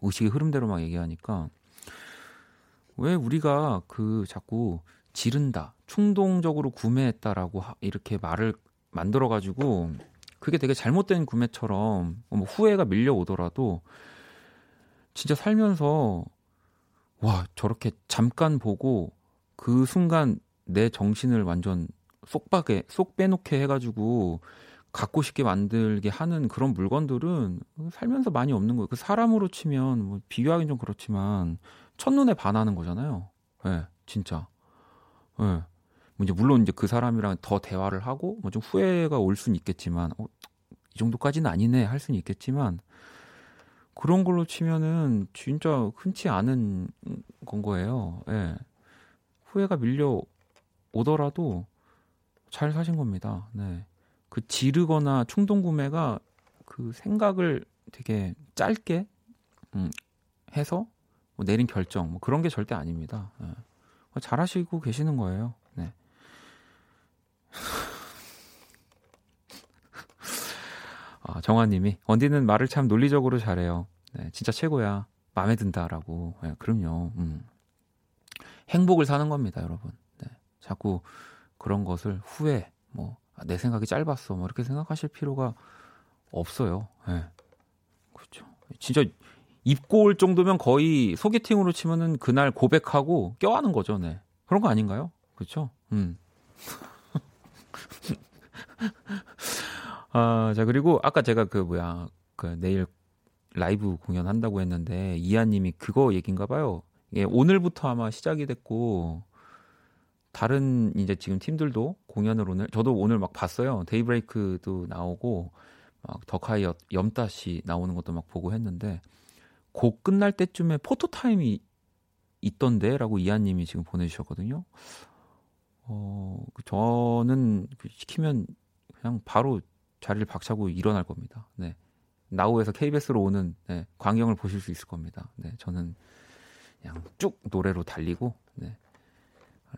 A: 의식의 흐름대로 막 얘기하니까 왜 우리가 그 자꾸 지른다, 충동적으로 구매했다라고 하, 이렇게 말을 만들어 가지고 그게 되게 잘못된 구매처럼 뭐 후회가 밀려오더라도 진짜 살면서 와 저렇게 잠깐 보고 그 순간 내 정신을 완전 쏙박에 쏙 빼놓게 해가지고 갖고 싶게 만들게 하는 그런 물건들은 살면서 많이 없는 거예요. 그 사람으로 치면 뭐 비교하기는 좀 그렇지만 첫눈에 반하는 거잖아요. 예, 네, 진짜. 예. 네. 뭐 이제 물론 이제 그 사람이랑 더 대화를 하고 뭐 좀 후회가 올 수는 있겠지만 어, 이 정도까지는 아니네 할 수는 있겠지만 그런 걸로 치면은 진짜 흔치 않은 건 거예요. 예. 네. 후회가 밀려 오더라도 잘 사신 겁니다. 네. 그 지르거나 충동 구매가 그 생각을 되게 짧게 음, 해서 뭐 내린 결정 뭐 그런 게 절대 아닙니다. 네. 잘하시고 계시는 거예요. 네. 아, 정화님이 언디는 말을 참 논리적으로 잘해요. 네, 진짜 최고야. 마음에 든다라고. 네, 그럼요. 음. 행복을 사는 겁니다, 여러분. 네. 자꾸 그런 것을 후회, 뭐, 아, 내 생각이 짧았어, 뭐, 이렇게 생각하실 필요가 없어요. 네. 그렇죠. 진짜 입고 올 정도면 거의 소개팅으로 치면은 그날 고백하고 껴안는 거죠, 네. 그런 거 아닌가요? 그렇죠? 음. 아, 자, 그리고 아까 제가 그 뭐야, 그 내일 라이브 공연 한다고 했는데 이하 님이 그거 얘기인가 봐요. 예, 오늘부터 아마 시작이 됐고 다른 이제 지금 팀들도 공연을 오늘 저도 오늘 막 봤어요. 데이브레이크도 나오고 막 덕하이 염따시 나오는 것도 막 보고 했는데 곡 끝날 때쯤에 포토 타임이 있던데 라고 이하님이 지금 보내주셨거든요. 어 저는 그 시키면 그냥 바로 자리를 박차고 일어날 겁니다. 네. 나우에서 KBS로 오는 네, 광경을 보실 수 있을 겁니다. 네, 저는 그냥 쭉 노래로 달리고 네,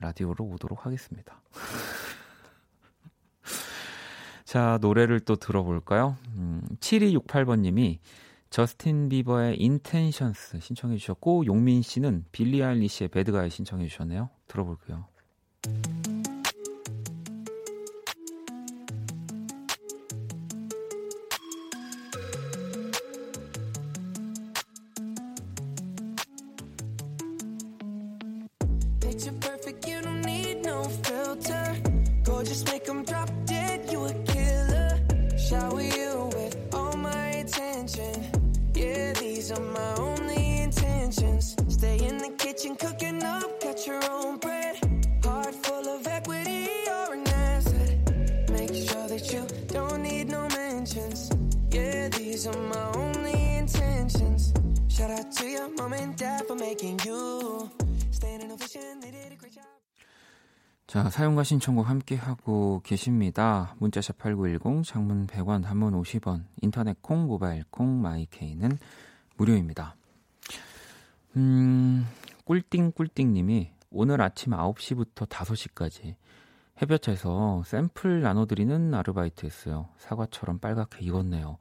A: 라디오로 오도록 하겠습니다. 자, 노래를 또 들어볼까요? 음, 7268번님이 저스틴 비버의 인텐션스 신청해 주셨고 용민 씨는 빌리 아일리시의 배드가이 신청해 주셨네요. 들어볼게요. 신청곡 함께 하고 계십니다. 문자샵 8910, 장문 100원, 단문 50원, 인터넷 콩, 모바일 콩, 마이케이는 무료입니다. 음, 꿀띵꿀띵님이 오늘 아침 9시부터 5시까지 햇볕에서 샘플 나눠드리는 아르바이트 했어요. 사과처럼 빨갛게 익었네요.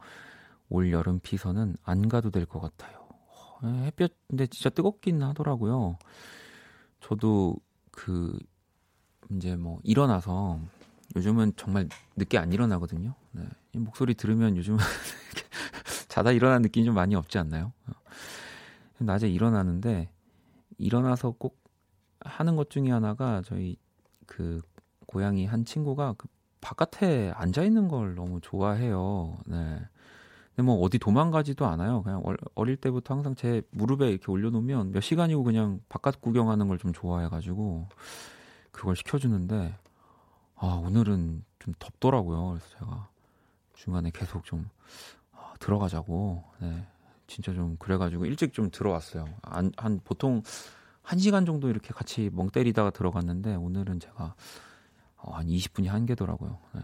A: 올 여름 피서는 안 가도 될 것 같아요. 어, 햇볕, 근데 진짜 뜨겁긴 하더라고요. 저도 그 이제 뭐 일어나서 요즘은 정말 늦게 안 일어나거든요. 네. 이 목소리 들으면 요즘은 자다 일어난 느낌이 좀 많이 없지 않나요? 어. 낮에 일어나는데 일어나서 꼭 하는 것 중에 하나가 저희 그 고양이 한 친구가 그 바깥에 앉아 있는 걸 너무 좋아해요. 네. 근데 뭐 어디 도망가지도 않아요. 그냥 어릴 때부터 항상 제 무릎에 이렇게 올려놓으면 몇 시간이고 그냥 바깥 구경하는 걸 좀 좋아해가지고 그걸 시켜주는데 아 오늘은 좀 덥더라고요. 그래서 제가 중간에 계속 좀 아, 들어가자고 네, 진짜 좀 그래가지고 일찍 좀 들어왔어요. 한, 한 보통 한 시간 정도 이렇게 같이 멍 때리다가 들어갔는데 오늘은 제가 어, 한 20분이 한계더라고요. 네.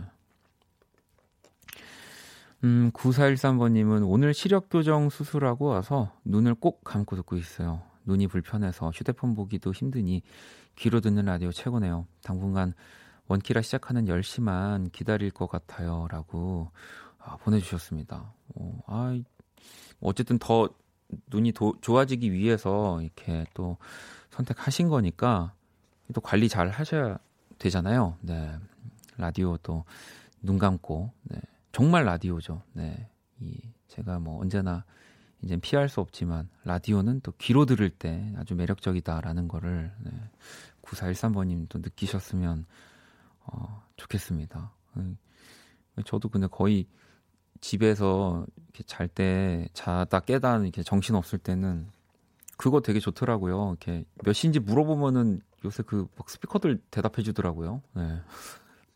A: 음, 9413번님은 오늘 시력 교정 수술하고 와서 눈을 꼭 감고 듣고 있어요. 눈이 불편해서 휴대폰 보기도 힘드니 귀로 듣는 라디오 최고네요. 당분간 원키라 시작하는 10시만 기다릴 것 같아요. 라고 아, 보내주셨습니다. 어, 아, 어쨌든 더 눈이 도, 좋아지기 위해서 이렇게 또 선택하신 거니까 또 관리 잘 하셔야 되잖아요. 네. 라디오 또 눈 감고, 네. 정말 라디오죠. 네. 이, 제가 뭐 언제나 이제 피할 수 없지만 라디오는 또 귀로 들을 때 아주 매력적이다라는 거를 네. 9413번님 또 느끼셨으면 어, 좋겠습니다. 음, 저도 근데 거의 집에서 이렇게 잘 때 자다 깨다 이렇게 정신 없을 때는 그거 되게 좋더라고요. 이렇게 몇 시인지 물어보면은 요새 그 스피커들 대답해 주더라고요. 네.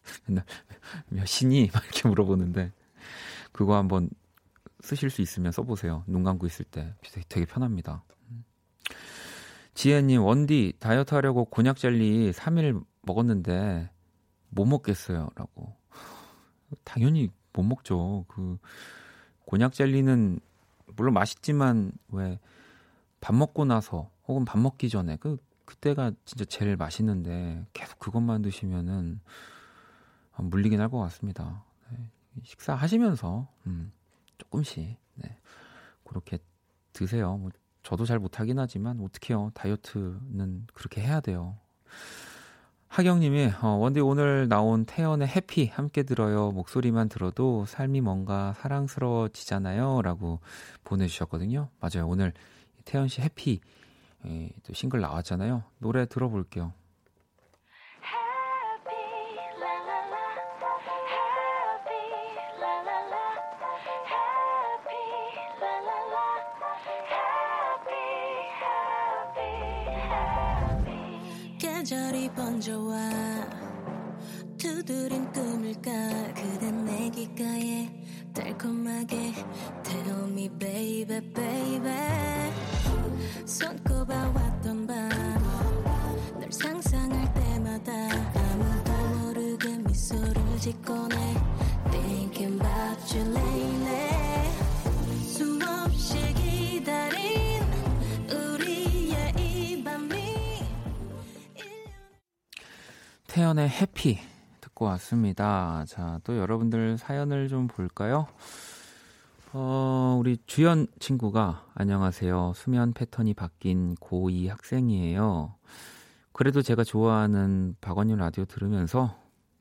A: 맨날 몇 시니? 막 이렇게 물어보는데 그거 한번 쓰실 수 있으면 써보세요. 눈 감고 있을 때 되게, 편합니다. 지혜님 원디 다이어트 하려고 곤약 젤리 3일 먹었는데 못 먹겠어요. 라고. 당연히 못 먹죠. 그 곤약 젤리는 물론 맛있지만 왜 밥 먹고 나서 혹은 밥 먹기 전에 그 그때가 진짜 제일 맛있는데 계속 그것만 드시면은 물리긴 할 것 같습니다. 네. 식사하시면서 음, 조금씩 네. 그렇게 드세요. 뭐 저도 잘 못하긴 하지만 어떻게요? 다이어트는 그렇게 해야 돼요. 하경님이 어, 원디 오늘 나온 태연의 해피 함께 들어요. 목소리만 들어도 삶이 뭔가 사랑스러워지잖아요.라고 보내주셨거든요. 맞아요. 오늘 태연 씨 해피 예, 또 싱글 나왔잖아요. 노래 들어볼게요. 자, 또 여러분들 사연을 좀 볼까요? 어, 우리 주연 친구가 안녕하세요. 수면 패턴이 바뀐 고2 학생이에요. 그래도 제가 좋아하는 박원님 라디오 들으면서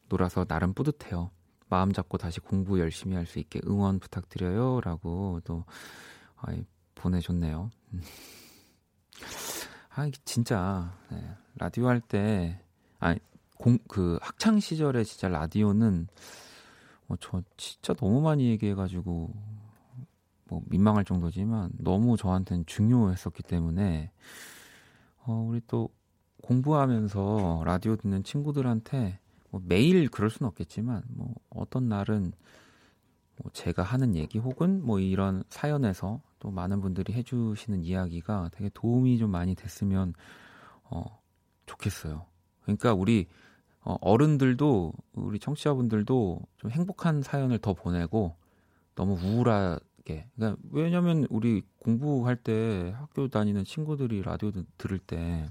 A: 놀아서 나름 뿌듯해요. 마음 잡고 다시 공부 열심히 할 수 있게 응원 부탁드려요. 라고 또 아이, 보내줬네요. 아, 이게 진짜 네, 라디오 할 때, 아니 공, 그 학창 시절에 진짜 라디오는 어, 저 진짜 너무 많이 얘기해가지고 뭐 민망할 정도지만 너무 저한테는 중요했었기 때문에 어, 우리 또 공부하면서 라디오 듣는 친구들한테 뭐 매일 그럴 수는 없겠지만 뭐 어떤 날은 뭐 제가 하는 얘기 혹은 뭐 이런 사연에서 또 많은 분들이 해주시는 이야기가 되게 도움이 좀 많이 됐으면 어, 좋겠어요. 그러니까 우리 어, 어른들도 우리 청취자분들도 좀 행복한 사연을 더 보내고 너무 우울하게. 그러니까 왜냐면 우리 공부할 때 학교 다니는 친구들이 라디오 들을 때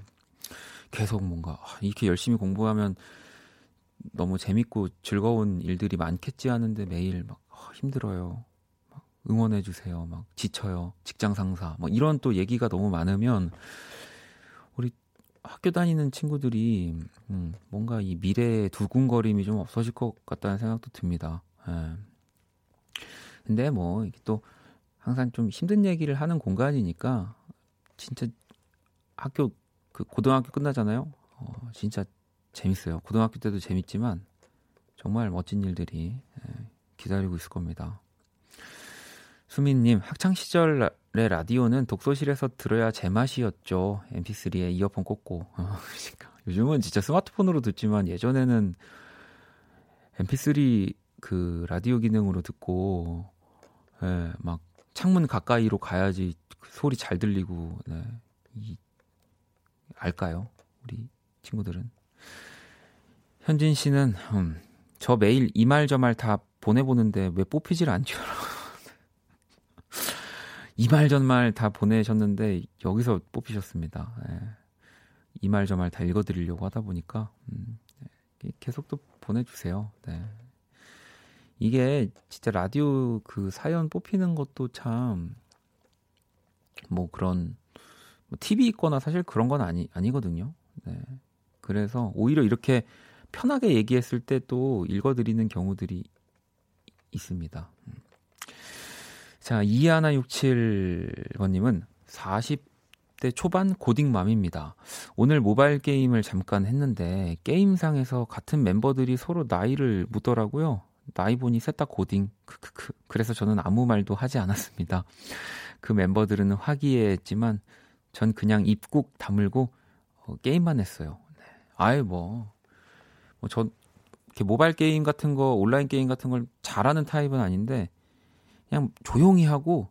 A: 계속 뭔가 아, 이렇게 열심히 공부하면 너무 재밌고 즐거운 일들이 많겠지 하는데 매일 막 아, 힘들어요. 막 응원해 주세요. 막 지쳐요. 직장 상사. 뭐 이런 또 얘기가 너무 많으면 학교 다니는 친구들이 음, 뭔가 이 미래의 두근거림이 좀 없어질 것 같다는 생각도 듭니다. 예. 근데 뭐 이게 또 항상 좀 힘든 얘기를 하는 공간이니까 진짜 학교 그 고등학교 끝나잖아요. 어, 진짜 재밌어요. 고등학교 때도 재밌지만 정말 멋진 일들이 예, 기다리고 있을 겁니다. 수민님, 학창 시절 의 라디오는 독서실에서 들어야 제맛이었죠. mp3에 이어폰 꽂고. 어, 그러니까. 요즘은 진짜 스마트폰으로 듣지만 예전에는 mp3 그 라디오 기능으로 듣고, 예, 막 창문 가까이로 가야지 그 소리 잘 들리고, 네. 이, 알까요? 우리 친구들은. 현진 씨는, 음, 저 매일 이 말 저 말 다 보내보는데 왜 뽑히질 않죠? 이말 저말 다 보내셨는데 여기서 뽑히셨습니다. 예. 이말 저말 다 읽어드리려고 하다 보니까 음, 예. 계속 또 보내주세요. 네. 이게 진짜 라디오 그 사연 뽑히는 것도 참 뭐 그런 뭐 TV 있거나 사실 그런 건 아니 아니거든요. 네. 그래서 오히려 이렇게 편하게 얘기했을 때 또 읽어드리는 경우들이 있습니다. 음. 자, 2167번님은 40대 초반 고딩맘입니다. 오늘 모바일 게임을 잠깐 했는데 게임상에서 같은 멤버들이 서로 나이를 묻더라고요. 나이 보니 셋 다 고딩. 크크크. 그래서 저는 아무 말도 하지 않았습니다. 그 멤버들은 화기애애했지만 전 그냥 입국 다물고 어, 게임만 했어요. 네. 아이 뭐, 뭐 저 이렇게 모바일 게임 같은 거 온라인 게임 같은 걸 잘하는 타입은 아닌데 그냥 조용히 하고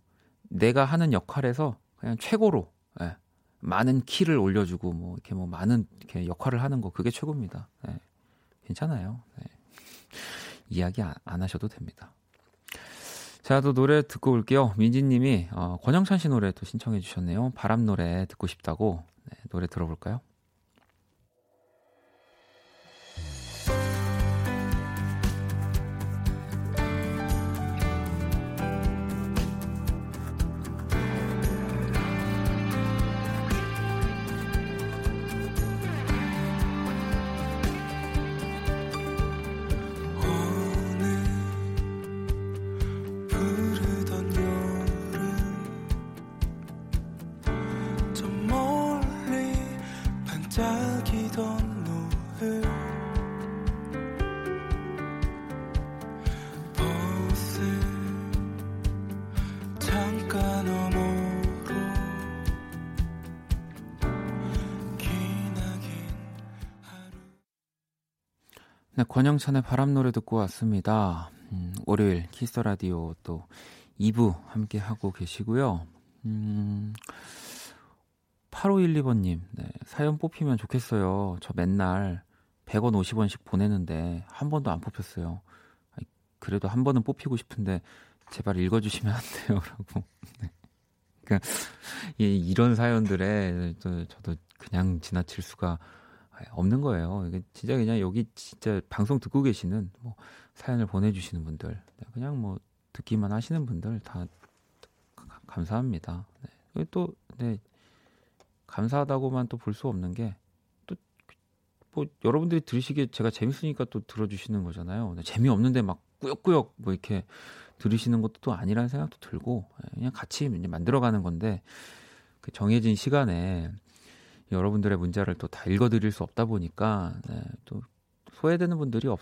A: 내가 하는 역할에서 그냥 최고로 예, 많은 키를 올려주고 뭐 이렇게 뭐 많은 이렇게 역할을 하는 거 그게 최고입니다. 예, 괜찮아요. 예. 이야기 안, 안, 하셔도 됩니다. 자, 또 노래 듣고 올게요. 민지님이 어, 권영찬 씨 노래 또 신청해 주셨네요. 바람 노래 듣고 싶다고 네, 노래 들어볼까요? 권영찬의 바람 노래 듣고 왔습니다. 음, 월요일 키스 라디오 또 2부 함께 하고 계시고요. 음, 8512번님, 네, 사연 뽑히면 좋겠어요. 저 맨날 100원, 50원씩 보내는데 한 번도 안 뽑혔어요. 그래도 한 번은 뽑히고 싶은데 제발 읽어주시면 안 돼요. 라고. 네. 그러니까 이런 사연들에 저도 그냥 지나칠 수가 없는 거예요. 이게 진짜 그냥 여기 진짜 방송 듣고 계시는 뭐 사연을 보내주시는 분들, 네, 그냥 뭐 듣기만 하시는 분들 다 감사합니다. 네. 또 네, 감사하다고만 또 볼 수 없는 게 또 뭐 여러분들이 들으시기에 제가 재밌으니까 또 들어주시는 거잖아요. 재미없는데 막 꾸역꾸역 뭐 이렇게 들으시는 것도 또 아니라는 생각도 들고 네, 그냥 같이 만들어가는 건데 그 정해진 시간에 여러분들의 문자를 또 다 읽어드릴 수 없다 보니까 네, 또 소외되는 분들이 없,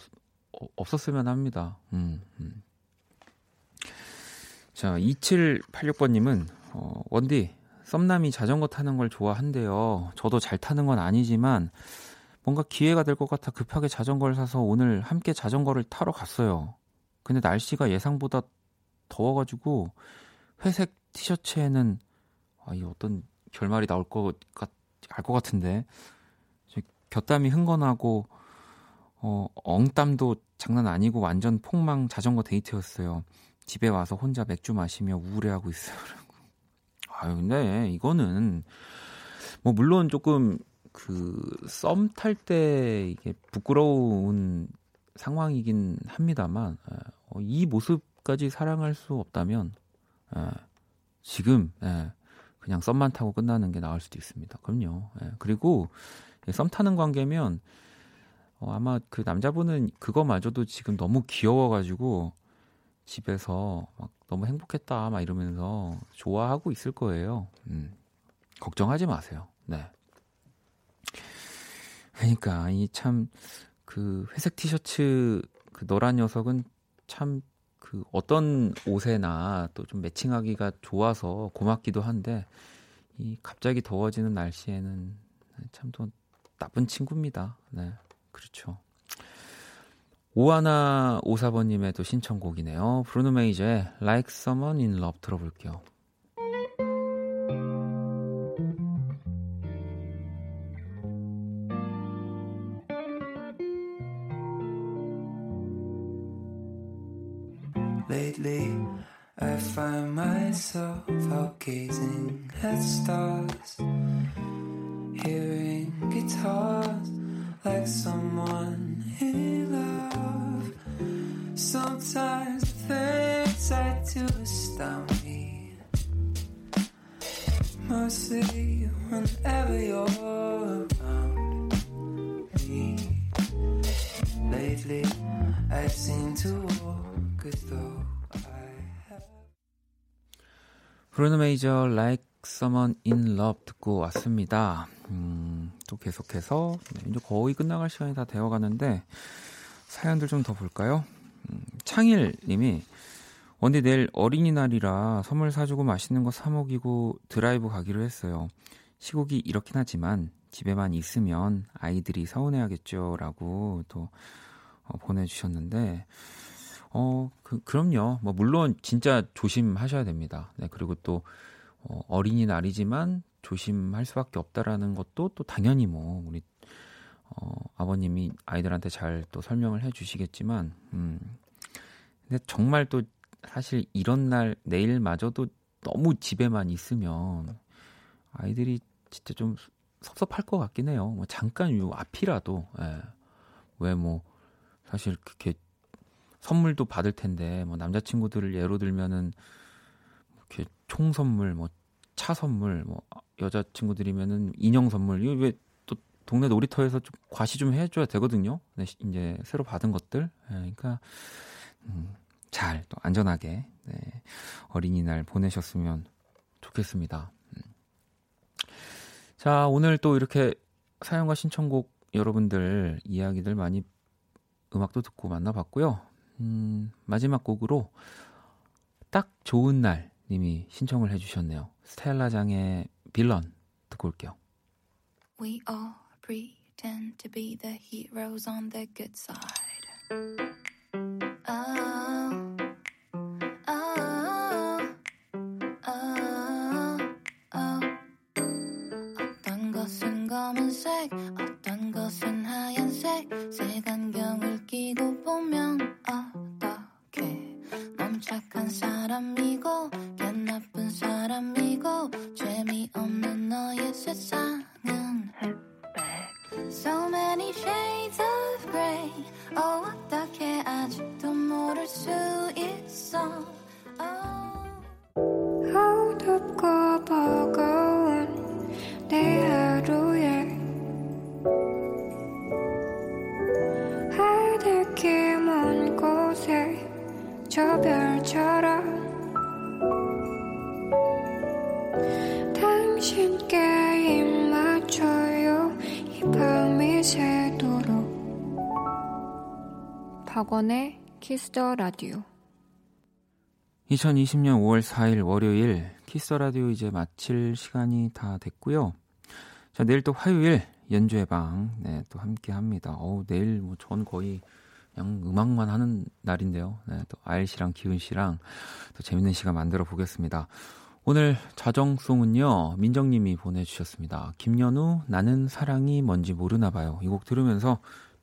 A: 어, 없었으면 합니다. 음, 음. 자, 2786번님은 어, 원디 썸남이 자전거 타는 걸 좋아한대요. 저도 잘 타는 건 아니지만 뭔가 기회가 될 것 같아 급하게 자전거를 사서 오늘 함께 자전거를 타러 갔어요. 근데 날씨가 예상보다 더워가지고 회색 티셔츠에는 아, 이 어떤 결말이 나올 것 같, 알 것 같은데 곁담이 흥건하고 어, 엉땀도 장난 아니고 완전 폭망 자전거 데이트였어요. 집에 와서 혼자 맥주 마시며 우울해하고 있어요. 아유, 근데 이거는 뭐 물론 조금 그 썸 탈 때 이게 부끄러운 상황이긴 합니다만 어, 이 모습까지 사랑할 수 없다면 에, 지금 에, 그냥 썸만 타고 끝나는 게 나을 수도 있습니다. 그럼요. 예. 그리고 썸 타는 관계면 어, 아마 그 남자분은 그거마저도 지금 너무 귀여워가지고 집에서 막 너무 행복했다 막 이러면서 좋아하고 있을 거예요. 음. 걱정하지 마세요. 네. 그러니까 이 참 그 회색 티셔츠 그 노란 녀석은 참 그 어떤 옷에나 또 좀 매칭하기가 좋아서 고맙기도 한데 이 갑자기 더워지는 날씨에는 참 또 나쁜 친구입니다. 네, 그렇죠. 오하나 오사번님의 또 신청곡이네요. 브루노 메이저의 Like Someone in Love 들어볼게요.
C: Myself out gazing at stars, hearing guitars like someone in love. Sometimes things I do astound me. Mostly whenever you're around me. Lately, I seem to walk as though
A: 브루노 메이저 Like Someone in Love 듣고 왔습니다. 음, 또 계속해서 네, 이제 거의 끝나갈 시간이 다 되어가는데 사연들 좀 더 볼까요? 음, 창일님이 원디 내일 어린이날이라 선물 사주고 맛있는 거 사 먹이고 드라이브 가기로 했어요. 시국이 이렇긴 하지만 집에만 있으면 아이들이 서운해하겠죠라고 또 어, 보내주셨는데 어 그, 그럼요. 뭐 물론 진짜 조심하셔야 됩니다. 네 그리고 또 어, 어린이날이지만 조심할 수밖에 없다라는 것도 또 당연히 뭐 우리 어, 아버님이 아이들한테 잘 또 설명을 해 주시겠지만, 음, 근데 정말 또 사실 이런 날 내일마저도 너무 집에만 있으면 아이들이 진짜 좀 섭섭할 것 같긴 해요. 뭐 잠깐 요 앞이라도 예. 왜 뭐 사실 그렇게 선물도 받을 텐데 뭐 남자친구들을 예로 들면은 이렇게 총 선물 뭐 차 선물 뭐 여자친구들이면은 인형 선물 이거 왜 또 동네 놀이터에서 좀 과시 좀 해줘야 되거든요. 네, 이제 새로 받은 것들 예, 그러니까 음, 잘 또 안전하게 네, 어린이날 보내셨으면 좋겠습니다. 음. 자 오늘 또 이렇게 사연과 신청곡 여러분들 이야기들 많이 음악도 듣고 만나봤고요. 음, 마지막 곡으로 딱 좋은 날 님이 신청을 해주셨네요. 스텔라장의 빌런 듣고 올게요.
F: We all pretend to be the heroes on the good side. 어떻게 아직도 모를 수
E: 키스 더 라디오
A: 2020년 5월 4일 월요일 키스 더 라디오 이제 마칠 시간이 다 됐고요. 자, 내일 또 화요일 연주회 방, 네, 또 함께 합니다. 어우, 내일 뭐 전 거의 그냥 음악만 하는 날인데요. 네, 또 아일 씨랑 기훈 씨랑 또 재밌는 시간 만들어 보겠습니다. 오늘 자정송은요, 민정님이 보내주셨습니다. 김연우, 나는 사랑이 뭔지 모르나 봐요. 이 곡 들으면서